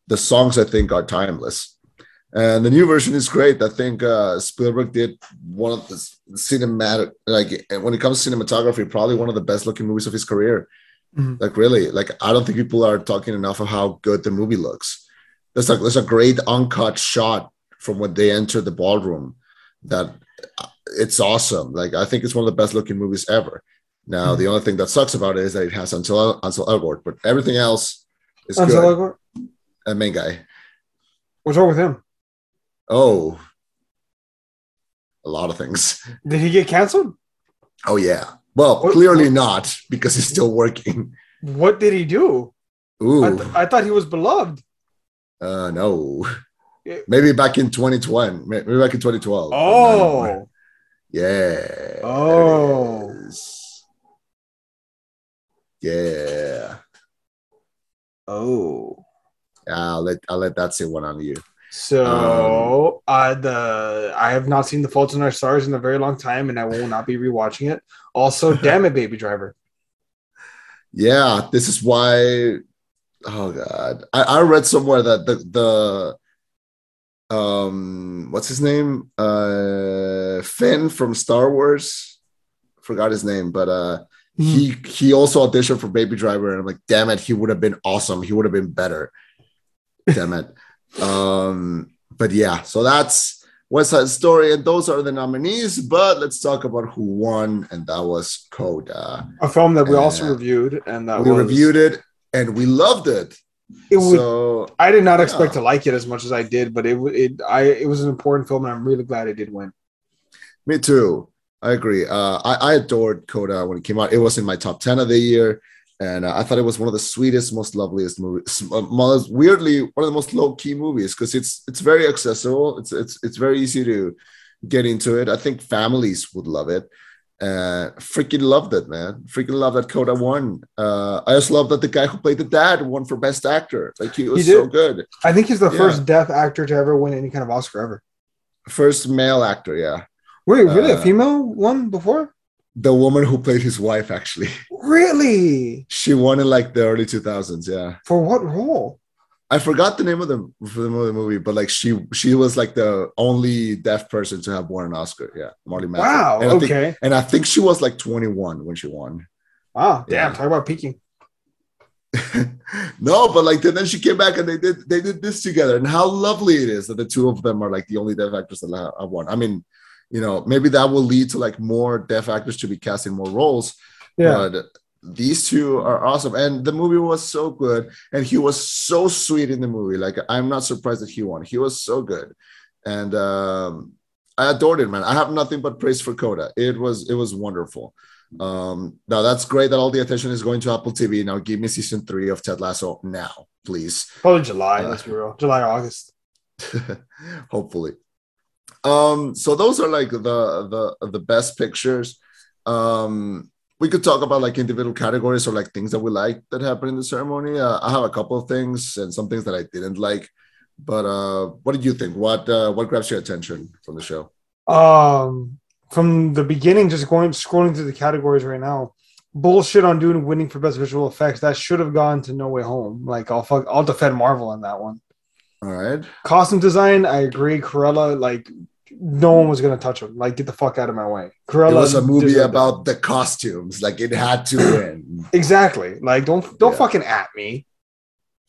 A: the songs I think are timeless. And the new version is great. I think uh, Spielberg did one of the cinematic, like when it comes to cinematography, probably one of the best looking movies of his career.
B: Mhm.
A: Like really, like I don't think people are talking enough of how good the movie looks. There's like there's a great uncut shot from when they enter the ballroom that uh, it's awesome. Like I think it's one of the best looking movies ever. Now the only thing that sucks about it is that it has Ansel Ansel Elgort, but everything else is
B: Ansel
A: good.
B: Elgort?
A: A main guy.
B: What's wrong with him?
A: Oh, a lot of things.
B: Did he get canceled?
A: Oh yeah. Well,
B: What-
A: clearly
B: what-
A: not because he's still working.
B: What did he do?
A: Ooh,
B: I, th- I thought he was beloved.
A: uh, no.
B: Yeah.
A: Maybe back in 2020. Maybe back in 2012. but not
B: Oh,
A: yeah.
B: Oh.
A: it. Yeah.
B: oh.
A: I'll let I'll let that say one on you.
B: So uh, the I have not seen The Fault in Our Stars in a very long time, and I will not be rewatching it. Also, damn it, Baby Driver.
A: Yeah, this is why. Oh God, I, I read somewhere that the the um what's his name uh Finn from Star Wars forgot his name, but uh he he also auditioned for Baby Driver, and I'm like, damn it, he would have been awesome. He would have been better. Damn it. um, but yeah, so that's West Side Story, and those are the nominees. But let's talk about who won, and that was Coda.
B: A film that we
A: Uh,
B: also reviewed, and that
A: we
B: was,
A: reviewed it, and we loved it.
B: It was.
A: so
B: I did not expect
A: yeah.
B: to like it as much as I did, but it it I it was an important film, and I'm really glad it did win.
A: me too. I agree. Uh, I, I adored Coda when it came out. It was in my top ten of the year, and uh, I thought it was one of the sweetest, most loveliest movies. uh, Most, weirdly, one of the most low key movies because it's it's very accessible. It's it's it's very easy to get into it. I think families would love it. Uh, freaking loved it, man. Freaking love that Coda won. Uh, I just love that the guy who played the dad won for best actor. Like he was
B: He
A: so good.
B: I think he's the
A: Yeah.
B: first deaf actor to ever win any kind of Oscar ever.
A: First male actor, yeah.
B: Wait, really?
A: Uh,
B: a female one before?
A: The woman who played his wife, actually.
B: Really?
A: She won in like the early 2000s, yeah.
B: For what role?
A: I forgot the name of the the movie, but like she she was like the only deaf person to have won an Oscar. Yeah, Marlee Matlin.
B: Wow.
A: And I think,
B: Okay.
A: and I think she was like 21 when she won.
B: Wow. Damn.
A: Yeah.
B: Talk about peaking.
A: no, but like then she came back and they did they did this together, and how lovely it is that the two of them are like the only deaf actors that have won. I mean, you know, maybe that will lead to like more deaf actors to be cast in more roles.
B: Yeah.
A: But these two are awesome, and the movie was so good, and he was so sweet in the movie. Like I'm not surprised that he won. He was so good, and um, I adored it, man. I have nothing but praise for Coda. It was it was wonderful. Um, now that's great that all the attention is going to Apple TV. Now give me season three of Ted Lasso now, please.
B: Probably July.
A: Uh,
B: let's be real. July, August.
A: Hopefully. Um, so those are like the the the best pictures. Um, we could talk about like individual categories or like things that we like that happened in the ceremony. Uh, I have a couple of things and some things that I didn't like. But uh, what did you think? What uh, what grabs your attention from the show?
B: Um, from the beginning, just going scrolling through the categories right now. Bullshit on doing winning for best visual effects. That should have gone to No Way Home. Like I'll fuck, I'll defend Marvel on that one.
A: All right.
B: Costume design, I agree. Cruella, like no one was gonna touch him. Like get the fuck out of my way. Cruella
A: It was a movie
B: deserved
A: about the costumes. Like it had to win.
B: exactly. Like don't don't
A: Yeah.
B: fucking at me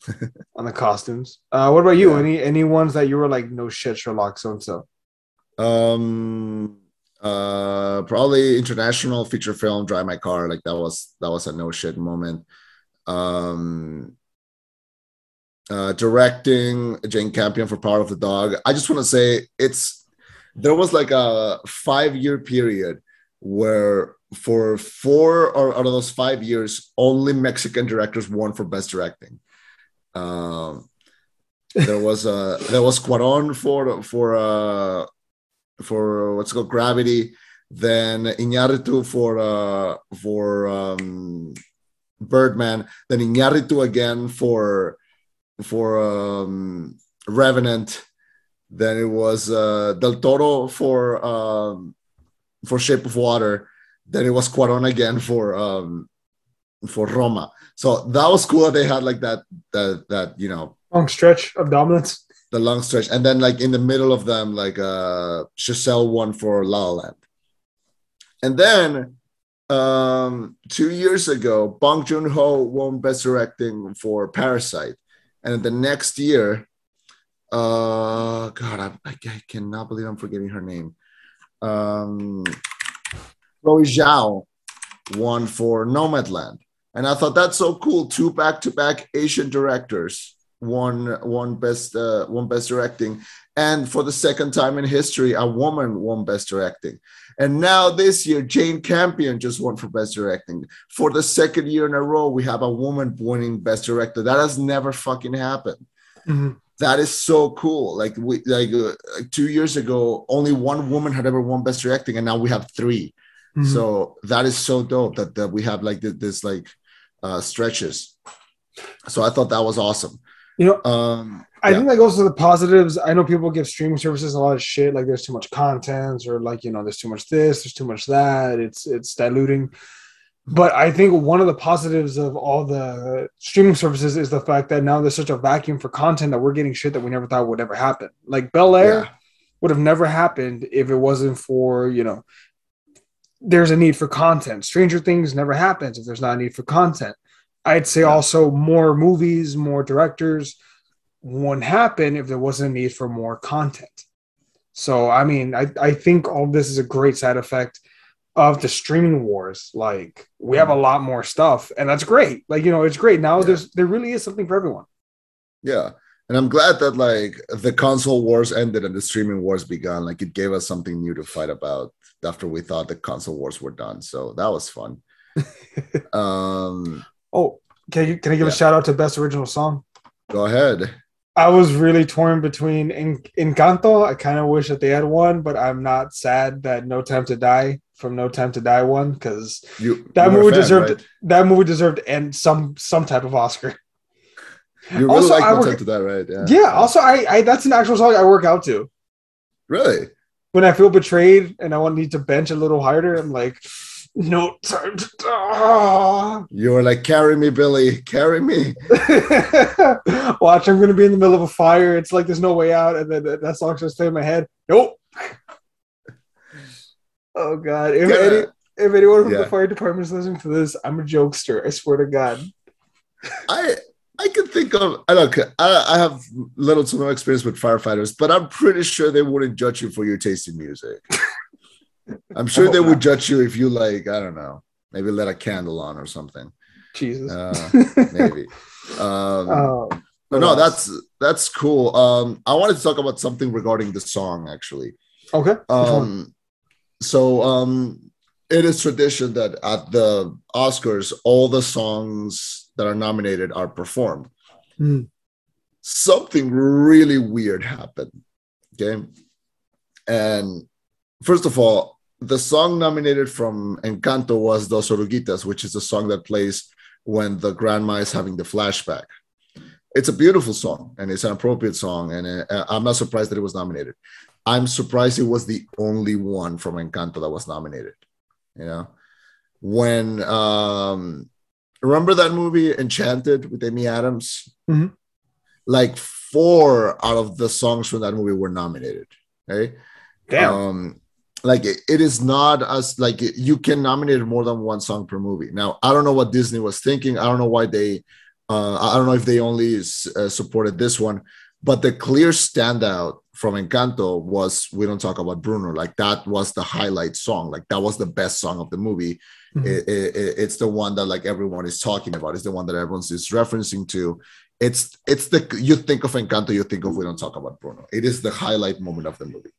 B: on the costumes. Uh, what about you?
A: Yeah.
B: Any any ones that you were like no shit Sherlock so and so?
A: Um uh probably international feature film drive my car like that was that was a no shit moment um uh directing jane campion for power of the dog. I just want to say it's there was like a five year period where for four or out of those five years only mexican directors won for best directing. Um there was uh there was Cuarón for for uh for what's called gravity. Then Iñárritu for uh for um Birdman. Then Iñárritu again for for um Revenant then it was uh Del Toro for um for Shape of Water then it was Cuarón again for um for Roma. So that was cool that they had like that that that you know
B: Long stretch of dominance.
A: the long stretch, and then like in the middle of them, like uh Chazelle won for La La Land, and then um two years ago, Bong Joon Ho won Best Directing for Parasite, and the next year, uh, God, I, I, cannot believe I'm forgetting her name. Um, Chloe Zhao won for Nomadland, and I thought that's so cool. Two back-to-back Asian directors won one best uh, one best directing and for the second time in history a woman won best directing and now this year jane campion just won for best directing. For the second year in a row we have a woman winning best director. That has never fucking happened.
B: Mhm.
A: that is so cool. Like we like, uh, like two years ago only one woman had ever won best directing and now we have 3
B: Mhm.
A: so that is so dope that, that we have like this, this like uh stretches. So i thought that was awesome.
B: You know,
A: um
B: I
A: Yeah.
B: think that goes to the positives. I know people give streaming services a lot of shit, like there's too much content, or like you know, there's too much this, there's too much that. It's it's diluting. But I think one of the positives of all the streaming services is the fact that now there's such a vacuum for content that we're getting shit that we never thought would ever happen. Like Bel Air
A: Yeah.
B: would have never happened if it wasn't for you know. There's a need for content. Stranger Things never happens if there's not a need for content. I'd say
A: Yeah.
B: also more movies, more directors wouldn't happen if there wasn't a need for more content. So I mean, I, I think all this is a great side effect of the streaming wars. Like we have a lot more stuff, and that's great. Like you know, it's great now.
A: Yeah.
B: There's there really is something for everyone.
A: Yeah. And I'm glad that like the console wars ended and the streaming wars began. Like it gave us something new to fight about after we thought the console wars were done. So that was fun. um
B: Oh, can you can I give
A: Yeah.
B: a shout out to best original song?
A: go ahead.
B: I was really torn between En- Encanto. I kind of wish that they had one, but I'm not sad that No Time to Die from No Time to Die won because That movie
A: fan,
B: deserved
A: right?
B: that movie deserved and some some type of Oscar.
A: You really
B: Also,
A: like
B: I
A: No
B: work-
A: Time to Die, right? Yeah.
B: Yeah. Also, I, I that's an actual song I work out to.
A: Really?
B: When I feel betrayed and I want need to bench a little harder, I'm like, no time to die.
A: You were like, carry me, Billy, carry me.
B: Watch, I'm gonna be in the middle of a fire. It's like there's no way out, and then that, song just stay in my head. Nope. Oh god. If, any, if anyone from
A: Yeah.
B: the fire department is listening to this, I'm a jokester. I swear to God.
A: I I can think of I don't I, I have little to no experience with firefighters, but I'm pretty sure they wouldn't judge you for your taste in music. I'm sure they would
B: not.
A: judge you if you like, I don't know, maybe let a candle on or something.
B: Jesus.
A: Uh, maybe. Um,
B: Oh,
A: but no,
B: else?
A: that's that's cool. Um, I wanted to talk about something regarding the song actually.
B: okay.
A: Um, so um, it is tradition that at the Oscars, all the songs that are nominated are performed.
B: Hmm.
A: Something really weird happened. Okay, and first of all, the song nominated from Encanto was Dos Oruguitas, which is a song that plays when the grandma is having the flashback. It's a beautiful song and it's an appropriate song, and uh, I'm not surprised that it was nominated. I'm surprised it was the only one from Encanto that was nominated. You know, when um, remember that movie Enchanted with Amy Adams?
B: Mhm.
A: Like four out of the songs from that movie were nominated. Okay,
B: Damn.
A: um, like it, it is not as like you can nominate more than one song per movie. Now I don't know what Disney was thinking. I don't know why they. Uh, I don't know if they only uh, supported this one, but the clear standout from Encanto was "We Don't Talk About Bruno." Like that was the highlight song. Like that was the best song of the movie.
B: Mhm.
A: It- it- it- it's the one that like everyone is talking about. It's the one that everyone is referencing to. It's it's the you think of Encanto, you think of "We Don't Talk About Bruno." It is the highlight moment of the movie.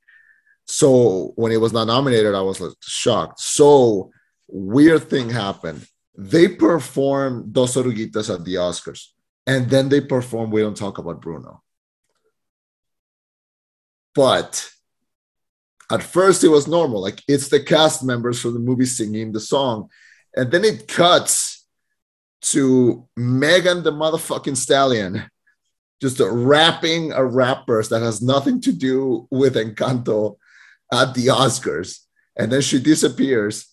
A: So when it was not nominated, I was like shocked. So weird thing happened. They performed Dos Oruguitas at the Oscars, and then they performed We Don't Talk About Bruno. But at first it was normal, like it's the cast members from the movie singing the song, and then it cuts to Megan the motherfucking stallion just rapping a rappers that has nothing to do with Encanto at the Oscars. And then she disappears.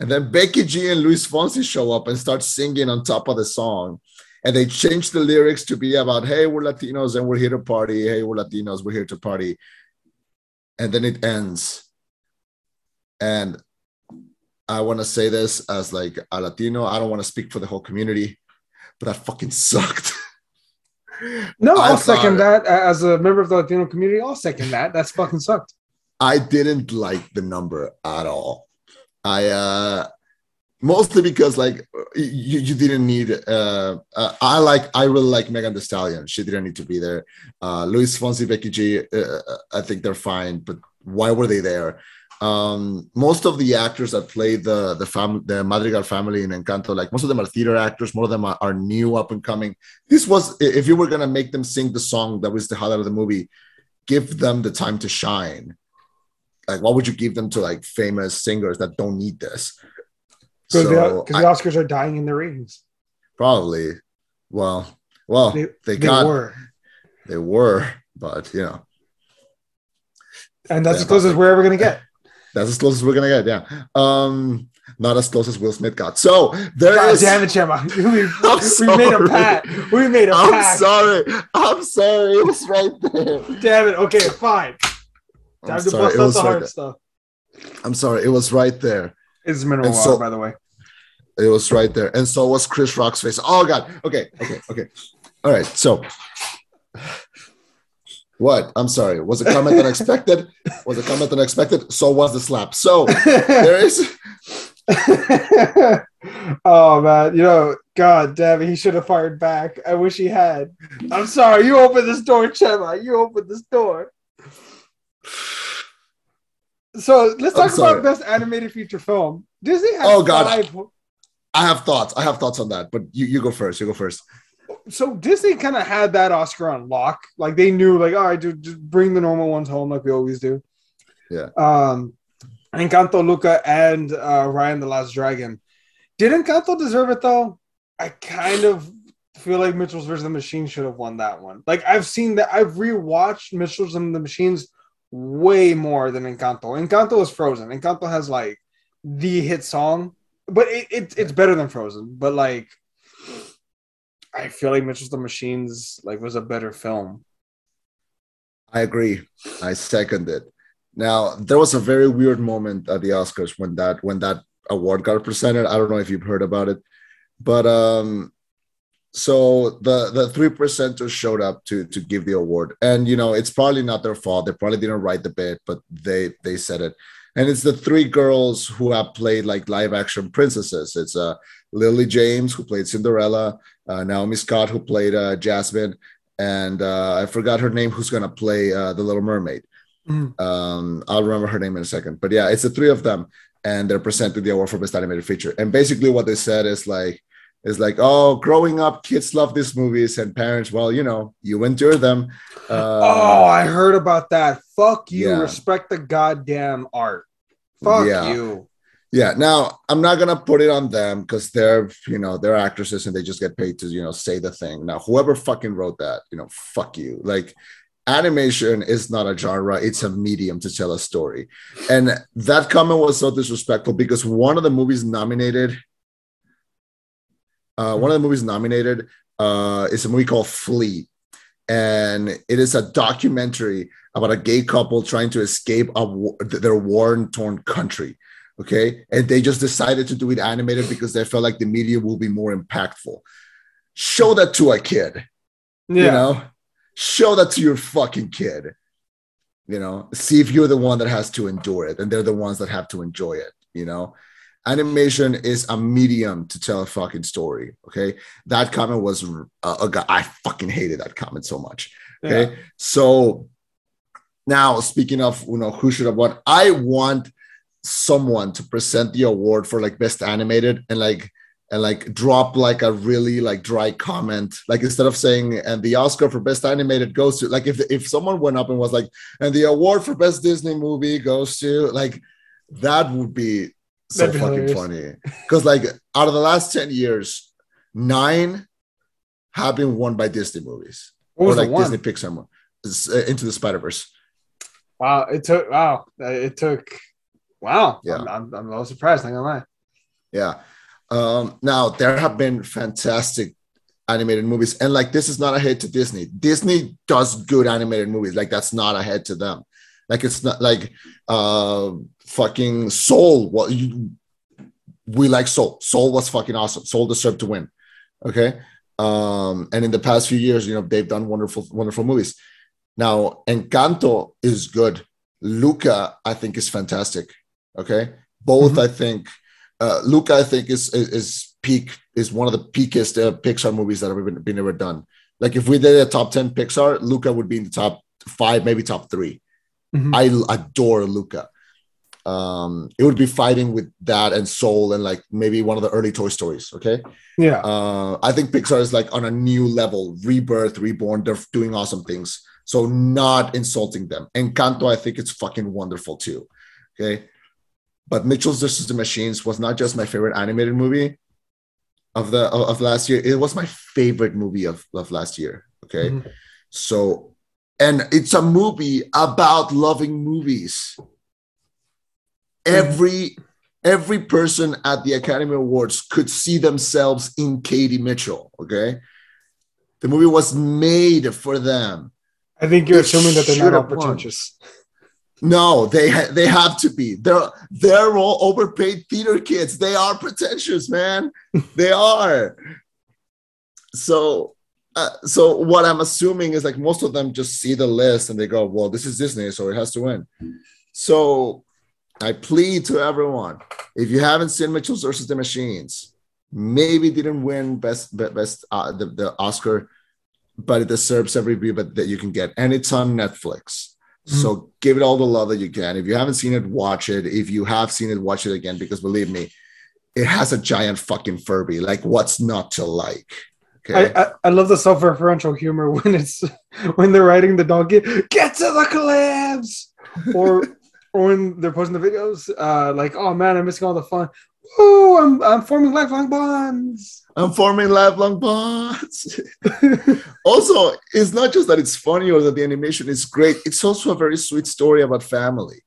A: And then Becky G and Luis Fonsi show up and start singing on top of the song. And they change the lyrics to be about, hey, we're Latinos and we're here to party. Hey, we're Latinos, we're here to party. And then it ends. And I want to say this as like a Latino. I don't want to speak for the whole community, but that fucking sucked.
B: No,
A: I
B: I'll second that as a member of the Latino community. I'll second that. That's fucking sucked.
A: I didn't like the number at all. I uh mostly because like you, you didn't need uh, uh I like I really like Megan Thee Stallion. She didn't need to be there. Uh Luis Fonsi, Becky G, uh, I think they're fine, but why were they there? Um most of the actors that play the the fam the Madrigal family in Encanto, like most of them are theater actors, more of them are, are new up and coming. This was if you were gonna make them sing the song that was the highlight of the movie, give them the time to shine like what would you give them to like famous singers that don't need this
B: Because
A: so
B: the, the Oscars are dying in their ratings.
A: probably well well
B: They,
A: they,
B: they
A: got
B: were.
A: they were but you know
B: And that's as close as we're ever going to get.
A: that's as close as we're gonna get yeah um not as close as will smith got so there
B: God
A: is-
B: damn it, Chema. We, we
A: I'm
B: made a
A: sorry.
B: pact. We made a
A: i'm
B: pact.
A: sorry i'm sorry it was right there
B: Damn it. Okay, fine.
A: I'm
B: to
A: sorry,
B: bust
A: it
B: out
A: was
B: the
A: right
B: hard
A: there.
B: stuff.
A: i'm sorry it was right there
B: It's mineral
A: And
B: water,
A: so-
B: by the way.
A: It was right there. And so was Chris Rock's face. Oh God. Okay. Okay. Okay. All right. So What? I'm sorry. Was a comment unexpected? Was a comment unexpected? So was the slap. So there is.
B: oh man, you know, God damn it, he should have fired back. I wish he had. I'm sorry, you opened this door, Chema. You opened this door. So let's talk about best animated feature film. Disney has
A: Oh, God.
B: five.
A: I have thoughts. I have thoughts on that, but you, you go first. You go first.
B: So Disney kind of had that Oscar on lock. Like they knew, like, all right, dude, just bring the normal ones home, like we always do.
A: Yeah.
B: Um, Encanto, Luca, and uh, Raya and the Last Dragon. Did Encanto deserve it though? I kind of feel like Mitchell's versus the Machine should have won that one. Like I've seen that. I've rewatched Mitchell's and the Machines way more than Encanto. Encanto is Frozen. Encanto has like the hit song, but it, it it's better than Frozen. But like, I feel like Mitchell's the Machines like was a better film.
A: I agree. I second it. Now there was a very weird moment at the Oscars when that when that award got presented. I don't know if you've heard about it, but um, so the the three percenters showed up to to give the award, and you know it's probably not their fault. They probably didn't write the bit, but they they said it, and it's the three girls who have played like live action princesses. It's uh Lily James who played Cinderella, uh, Naomi Scott who played uh, Jasmine, and uh, I forgot her name who's gonna play uh, the Little Mermaid.
B: Mhm.
A: Um, I'll remember her name in a second. But yeah, it's the three of them, and they're presenting the award for best animated feature. And basically, what they said is like, is like, oh, growing up, kids love these movies, and parents, well, you know, you endure them. Uh,
B: oh, I heard about that. Fuck you.
A: yeah.
B: Respect the goddamn art. Fuck
A: Yeah.
B: you.
A: yeah. Now, I'm not gonna put it on them because they're, you know, they're actresses and they just get paid to, you know, say the thing. Now, whoever fucking wrote that, you know, fuck you. Like, animation is not a genre; it's a medium to tell a story. And that comment was so disrespectful because one of the movies nominated, uh, one of the movies nominated uh, is a movie called Flee, and it is a documentary about a gay couple trying to escape a, wa- their war-torn country. Okay, and they just decided to do it animated because they felt like the media will be more impactful. Show that to a kid,
B: Yeah.
A: you know. Show that to your fucking kid. You know, see if you're the one that has to endure it, and they're the ones that have to enjoy it. You know, animation is a medium to tell a fucking story. Okay, that comment was uh, a guy. I fucking hated that comment so much. Okay,
B: Yeah.
A: so now speaking of you know who should have won, I want someone to present the award for like best animated and like and like drop like a really like dry comment like instead of saying and the oscar for best animated goes to like if if someone went up and was like and the award for best disney movie goes to like that would be so
B: That'd
A: fucking
B: hilarious.
A: funny because like out of the last 10 years nine have been won by disney movies or like disney pixar mo- uh, into the spider-verse
B: Wow, it took wow, uh, it took wow.
A: Yeah.
B: I'm, I'm, I'm a little surprised. Not gonna lie.
A: Yeah. Um, now there have been fantastic animated movies, and like this is not a hit to Disney. Disney does good animated movies. Like that's not a hit to them. Like it's not like uh fucking Soul. What you we like Soul. Soul was fucking awesome. Soul deserved to win. Okay. Um, and in the past few years, you know, they've done wonderful, wonderful movies. Now, Encanto is good. Luca, I think, is fantastic. Okay. Both, I think, uh, Luca, I think, is, is is peak is one of the peakest uh, Pixar movies that have been, been ever done. Like if we did a top ten Pixar, Luca would be in the top five, maybe top 3
B: Mhm.
A: I adore Luca. Um, it would be fighting with that and Soul and like maybe one of the early Toy Stories. Okay,
B: Yeah.
A: uh, I think Pixar is like on a new level, rebirth, reborn. They're doing awesome things. So not insulting them. Encanto, I think it's fucking wonderful too. Okay. But Mitchell's versus the Machines was not just my favorite animated movie of the of, of last year. It was my favorite movie of, of last year. Okay.
B: Mhm.
A: So and it's a movie about loving movies. Every every person at the Academy Awards could see themselves in Katie Mitchell. Okay. The movie was made for them.
B: I think you're
A: It
B: assuming that they're not
A: should
B: all
A: have won.
B: pretentious.
A: No, they ha- they have to be. They're they're all overpaid theater kids. They are pretentious, man. they are. So uh, so what I'm assuming is like most of them just see the list and they go, "Well, this is Disney, so it has to win." So I plead to everyone: if you haven't seen Mitchell's versus the Machines, maybe didn't win best best uh, the, the Oscar, but it deserves every view that you can get, and it's on Netflix. Mm-hmm. So give it all the love that you can. If you haven't seen it, watch it. If you have seen it, watch it again because believe me, it has a giant fucking Furby. Like, what's not to like?
B: Okay. I, I, I love the self-referential humor when it's when they're riding the donkey. Get to the collabs, or or when they're posting the videos, uh, like, oh man, I'm missing all the fun. Oh, I'm I'm forming lifelong bonds.
A: I'm forming lifelong bonds. also, it's not just that it's funny or that the animation is great. It's also a very sweet story about family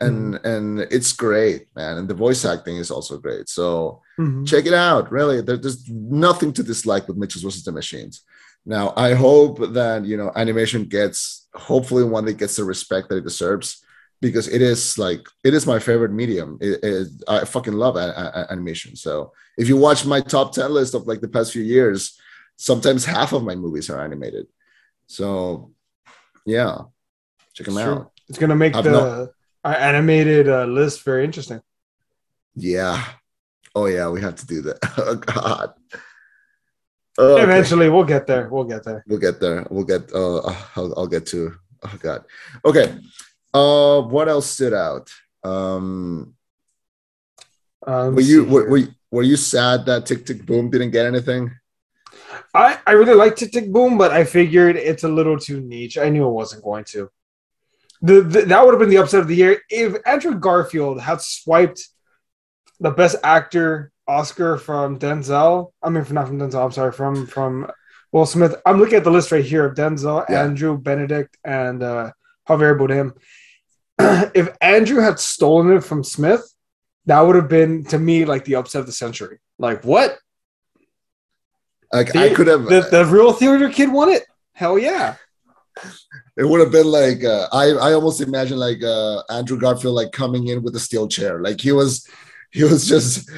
A: and mm-hmm. and it's great man. And the voice acting is also great. So mm-hmm. check it out really. There, there's nothing to dislike with mitchell's versus the machines. Now i hope that you know animation gets hopefully one that gets the respect that it deserves because it is like it is my favorite medium. It, it, i fucking love a, a, animation. So if you watch my top 10 list of like the past few years sometimes half of my movies are animated. So yeah. Check them sure. out.
B: It's gonna make I've the not, animated uh, list very interesting.
A: Yeah. Oh yeah, we have to do that. Oh God.
B: Okay. Eventually, we'll get there. We'll get there.
A: We'll get there. We'll get. Uh, I'll, I'll get to. Oh God. Okay. Uh, what else stood out? Um, um were you were, were you were you sad that Tick Tick Boom didn't get anything?
B: I I really like Tick Tick Boom, but I figured it's a little too niche. I knew it wasn't going to. The, the, that would have been the upset of the year if Andrew Garfield had swiped the best actor Oscar from Denzel. I mean, not from Denzel. I'm sorry, from from Will Smith. I'm looking at the list right here of Denzel, yeah. Andrew Benedict, and uh, Javier Bardem. if Andrew had stolen it from Smith, that would have been to me like the upset of the century. Like what?
A: Like the, I could have.
B: The, the real theater kid won it. Hell yeah
A: it would have been like uh, I I almost imagine like uh, Andrew Garfield like coming in with a steel chair. Like he was he was just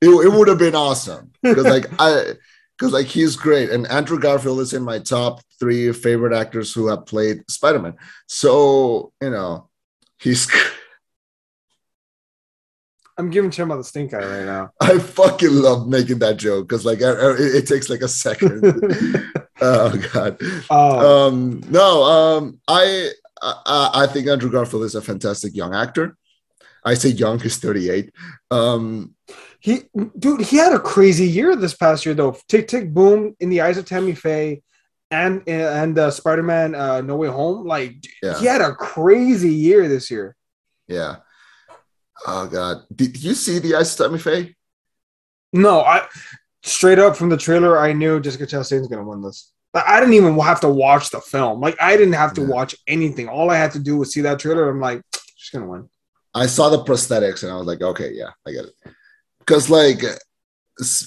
A: it, it would have been awesome because like I because like he's great and Andrew Garfield is in my top three favorite actors who have played Spider Man. So you know he's.
B: I'm giving Chema the stink eye right now.
A: I fucking love making that joke because like it, it, takes like a second. oh god. Oh. Um, no, um, I, I I think Andrew Garfield is a fantastic young actor. I say young, he's 38. Um,
B: he dude, he had a crazy year this past year though. Tick tick boom in the eyes of Tammy Faye and and uh, Spider-Man uh, No Way Home. Like yeah. he had a crazy year this year.
A: Yeah. Oh god. Did you see the Eyes Tammy Faye?
B: No, I straight up from the trailer, I knew Jessica Chastain's gonna win this. I didn't even have to watch the film. Like I didn't have to yeah. watch anything. All I had to do was see that trailer. I'm like, she's gonna win.
A: I saw the prosthetics and I was like, okay, yeah, I get it. Because like,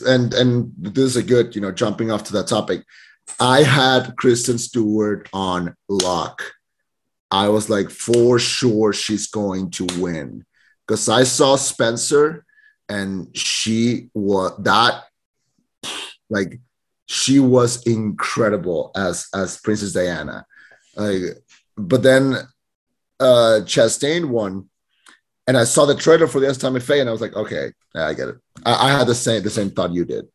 A: and and this is a good, you know, jumping off to that topic. I had Kristen Stewart on lock. I was like, for sure, she's going to win. Because I saw Spencer, and she was that like she was incredible as as Princess Diana. Like, but then uh Chastain won, and I saw the trailer for the Eyes of Tammy Faye, and I was like, okay, I get it. I, I, had the same the same thought you did.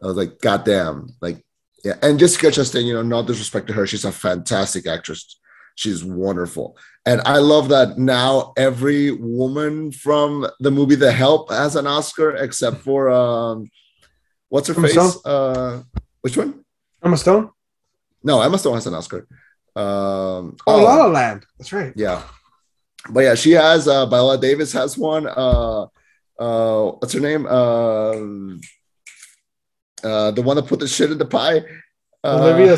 A: I was like, God damn, like, yeah. And Jessica Chastain, you know, not disrespect to her, she's a fantastic actress. She's wonderful. And I love that now every woman from the movie The Help has an Oscar except for um what's her Emma face? Stone? Uh, which one?
B: Emma Stone.
A: No, Emma Stone has an Oscar. Um,
B: oh, oh, La La Land. That's right.
A: Yeah, but yeah, she has. Uh, Viola Davis has one. Uh, uh, what's her name? Uh, uh, the one that put the shit in the pie.
B: Uh, Olivia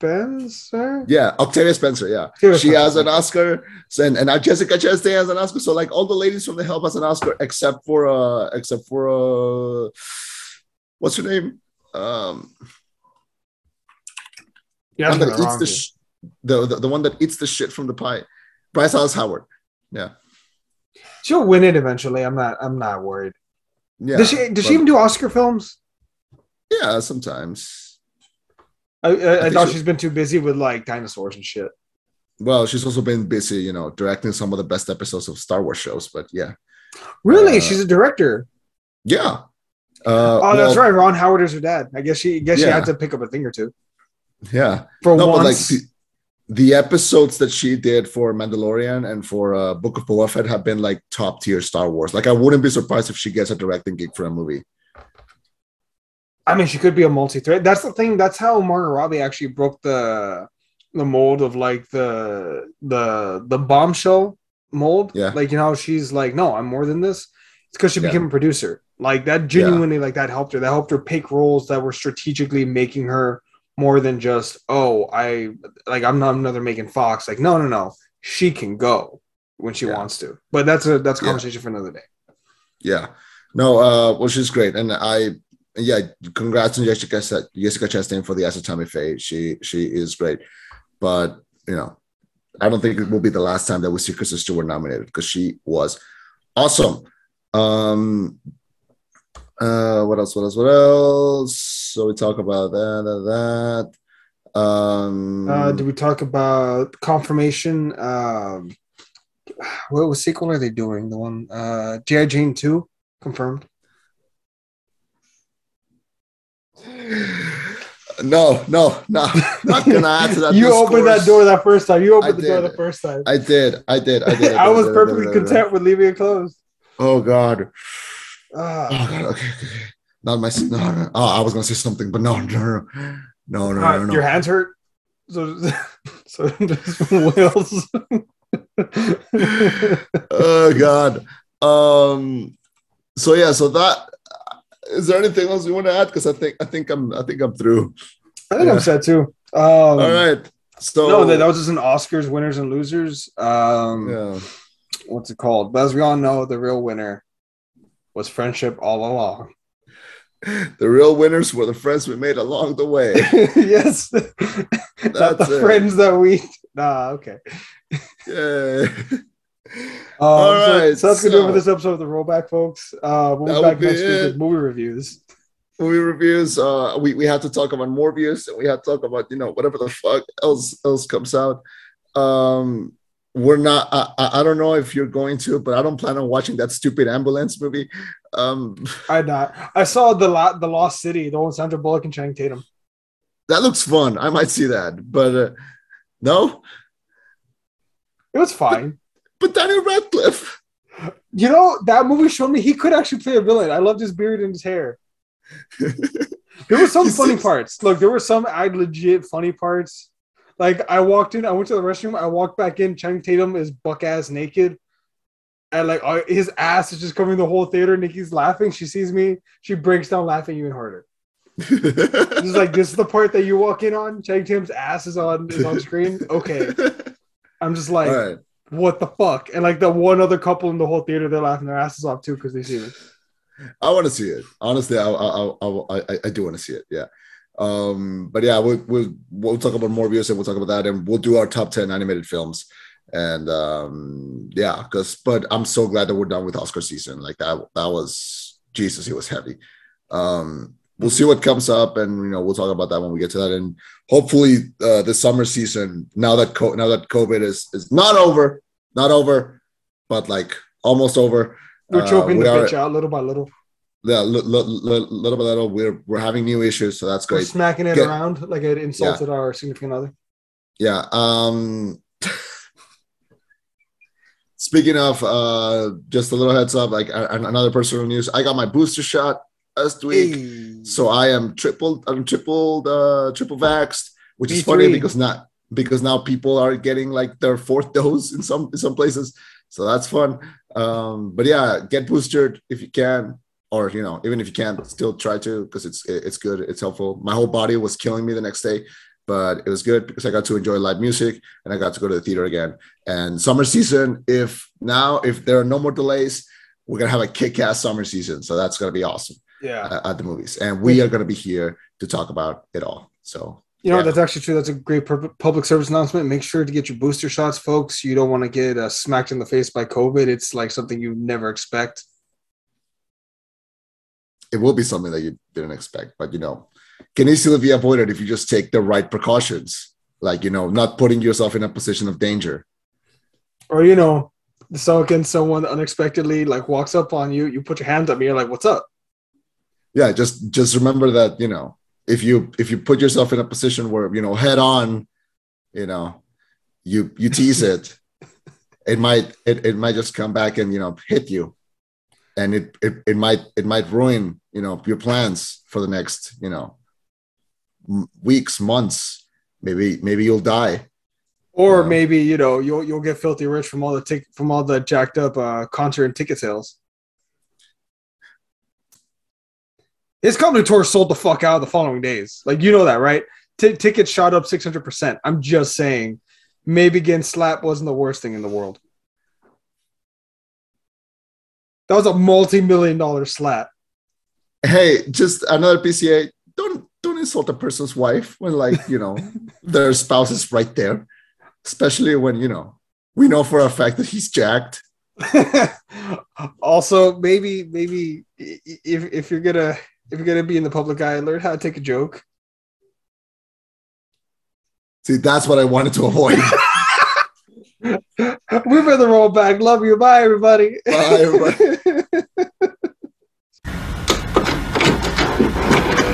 B: Spencer.
A: Yeah, Octavia Spencer. Yeah, she has an Oscar, and and Jessica Chastain has an Oscar. So like all the ladies from The Help has an Oscar except for uh except for uh what's her name? Um, yeah, that eats the, sh- the, the the one that eats the shit from the pie. Bryce Dallas Howard. Yeah,
B: she'll win it eventually. I'm not. I'm not worried. Yeah. Does she? Does but, she even do Oscar films?
A: Yeah, sometimes.
B: I, I, I, thought
A: so.
B: she's been too busy with like dinosaurs and shit.
A: Well, she's also been busy, you know, directing some of the best episodes of Star Wars shows. But yeah,
B: Really,
A: Uh,
B: she's a director.
A: yeah. Uh,
B: Oh, that's right. Ron Howard is her dad. I guess she I guess she had to pick up a thing or two
A: Yeah.
B: for
A: no, but like
B: once.
A: the, the episodes that she did for Mandalorian and for uh, Book of Boba Fett have been like top tier Star Wars. Like I wouldn't be surprised if she gets a directing gig for a movie.
B: I mean, she could be a multi-threat. That's the thing. That's how Margot Robbie actually broke the the mold of like the the the bombshell mold.
A: Yeah.
B: Like you know, she's like, no, I'm more than this. It's because she
A: Yeah.
B: became a producer. Like that genuinely, like that helped her. That helped her pick roles that were strategically making her more than just, oh, I like I'm not another Megan Fox. Like, no, no, no. She can go when she
A: Yeah.
B: wants to. But that's a that's a
A: Yeah.
B: conversation for another day.
A: Yeah. No, uh, well, she's great. And I yeah, congrats on Jessica Jessica Chastain for the Eyes of Tammy Faye. She she is great. But you know, I don't think it will be the last time that we see Kristen Stewart nominated because she was awesome. Um uh what else? What else? What else? So we talk about that, that, that. Um
B: Uh, did we talk about confirmation? Um, what was sequel are they doing? The one uh, G.I. Jane two confirmed.
A: No, no, no, not gonna answer that.
B: you opened that door that first time. You opened
A: I
B: the door the first time.
A: I did, I did, I did.
B: I, was perfectly content with leaving it closed.
A: Oh God.
B: Ah.
A: Oh God. Okay. Not my. No, no. Oh, I was gonna say something, but no, no, no, no, no,
B: Uh,
A: no, no.
B: Your hands hurt. So, so whales.
A: oh God. Um. So yeah. So that. Is there anything else you want to add? Because I think I think I'm I think I'm through.
B: I think
A: Yeah.
B: I'm set too. Um,
A: All right. So
B: No, that, that was just an Oscars winners and losers. Um,
A: yeah.
B: What's it called? But as we all know, the real winner was friendship all along.
A: The real winners were the friends we made along the way.
B: yes, not
A: That's
B: the
A: it.
B: friends that we. Nah, okay.
A: Yeah.
B: Um,
A: All
B: so, so that's gonna do it for this episode of the Rollback, folks. Uh, we'll be back
A: be
B: next week with movie reviews.
A: movie reviews. Uh, we we have to talk about Morbius, and we have to talk about you know whatever the fuck else else comes out. Um, we're not. I, I I don't know if you're going to, but I don't plan on watching that stupid ambulance movie. Um,
B: I not. I saw the la- the Lost City, the one with Sandra Bullock and Channing Tatum.
A: that looks fun. I might see that, but uh, no.
B: It was fine.
A: But Daniel Radcliffe.
B: You know that movie showed me he could actually play a villain. I loved his beard and his hair. There were some funny parts. Look, there were some I legit funny parts. Like I walked in, I went to the restroom, I walked back in. Channing Tatum is buck ass naked, and like uh, his ass is just covering the whole theater. Nikki's laughing. She sees me, she breaks down laughing even harder. Is like this is the part that you walk in on. Channing Tatum's ass is on is on screen. Okay, I'm just like,
A: right.
B: What the fuck? And like the one other couple in the whole theater, they're laughing their asses off too because they see it.
A: I want to see it. Honestly, I I, I, I, I do want to see it. Yeah. Um, but yeah, we'll, we'll we'll talk about Morbius and we'll talk about that, and we'll do our top ten animated films. And um, yeah, because but I'm so glad that we're done with Oscar season. Like that, that was Jesus. It was heavy. Um, we'll see what comes up, and you know we'll talk about that when we get to that. And hopefully, uh, the summer season now that co- now that COVID is is not over, not over, but like almost over.
B: We're
A: uh,
B: choking
A: we
B: the
A: are-
B: bitch out little by little.
A: yeah, li- li- li- little by little, we're we're having new issues, so that's
B: We're
A: great.
B: smacking it
A: Get-
B: around like it insulted our significant other.
A: Yeah. Um speaking of uh just a little heads up, like an- another personal news. I got my booster shot last week. So I am triple I'm triple uh triple vaxxed, which is funny
B: B3.
A: because not because now people are getting like their fourth dose in some in some places. So that's fun. Um, but yeah, get boosted if you can, or you know, even if you can't, still try to because it's it's good, it's helpful. My whole body was killing me the next day, but it was good because I got to enjoy live music and I got to go to the theater again. And summer season, if now if there are no more delays, we're gonna have a kick-ass summer season. So that's gonna be awesome
B: Yeah.
A: uh, at the movies, and we are going to be here to talk about it all. So
B: You know,
A: Yeah.
B: that's actually true. That's a great public service announcement. Make sure to get your booster shots, folks. You don't want to get uh, smacked in the face by COVID. It's like something you never expect.
A: it will be something that you didn't expect, but you know, can easily be avoided if you just take the right precautions, like you know, not putting yourself in a position of danger.
B: Or you know, so can someone unexpectedly like walks up on you, you put your hands up, and you're like, "What's up?"
A: Yeah, just just remember that you know if you if you put yourself in a position where you know head on, you know, you you tease it, it might it, it might just come back and you know hit you, and it, it it might it might ruin you know your plans for the next you know weeks months. Maybe maybe you'll die.
B: Or maybe you know you'll you'll get filthy rich from all the tic- from all the jacked up uh, concert and ticket sales. His company tour sold the fuck out the following days. Like you know that, right? T- tickets shot up six hundred percent. I'm just saying, maybe getting slapped wasn't the worst thing in the world. That was a multi-million dollar slap.
A: Hey, just another PCA. Don't don't insult a person's wife when like you know their spouse is right there especially when you know we know for a fact that he's jacked.
B: also, maybe maybe if if you're gonna if you're gonna be in the public eye, learn how to take a joke.
A: See, that's what I wanted to avoid.
B: we better roll back. Love you. Bye, everybody. Bye, everybody.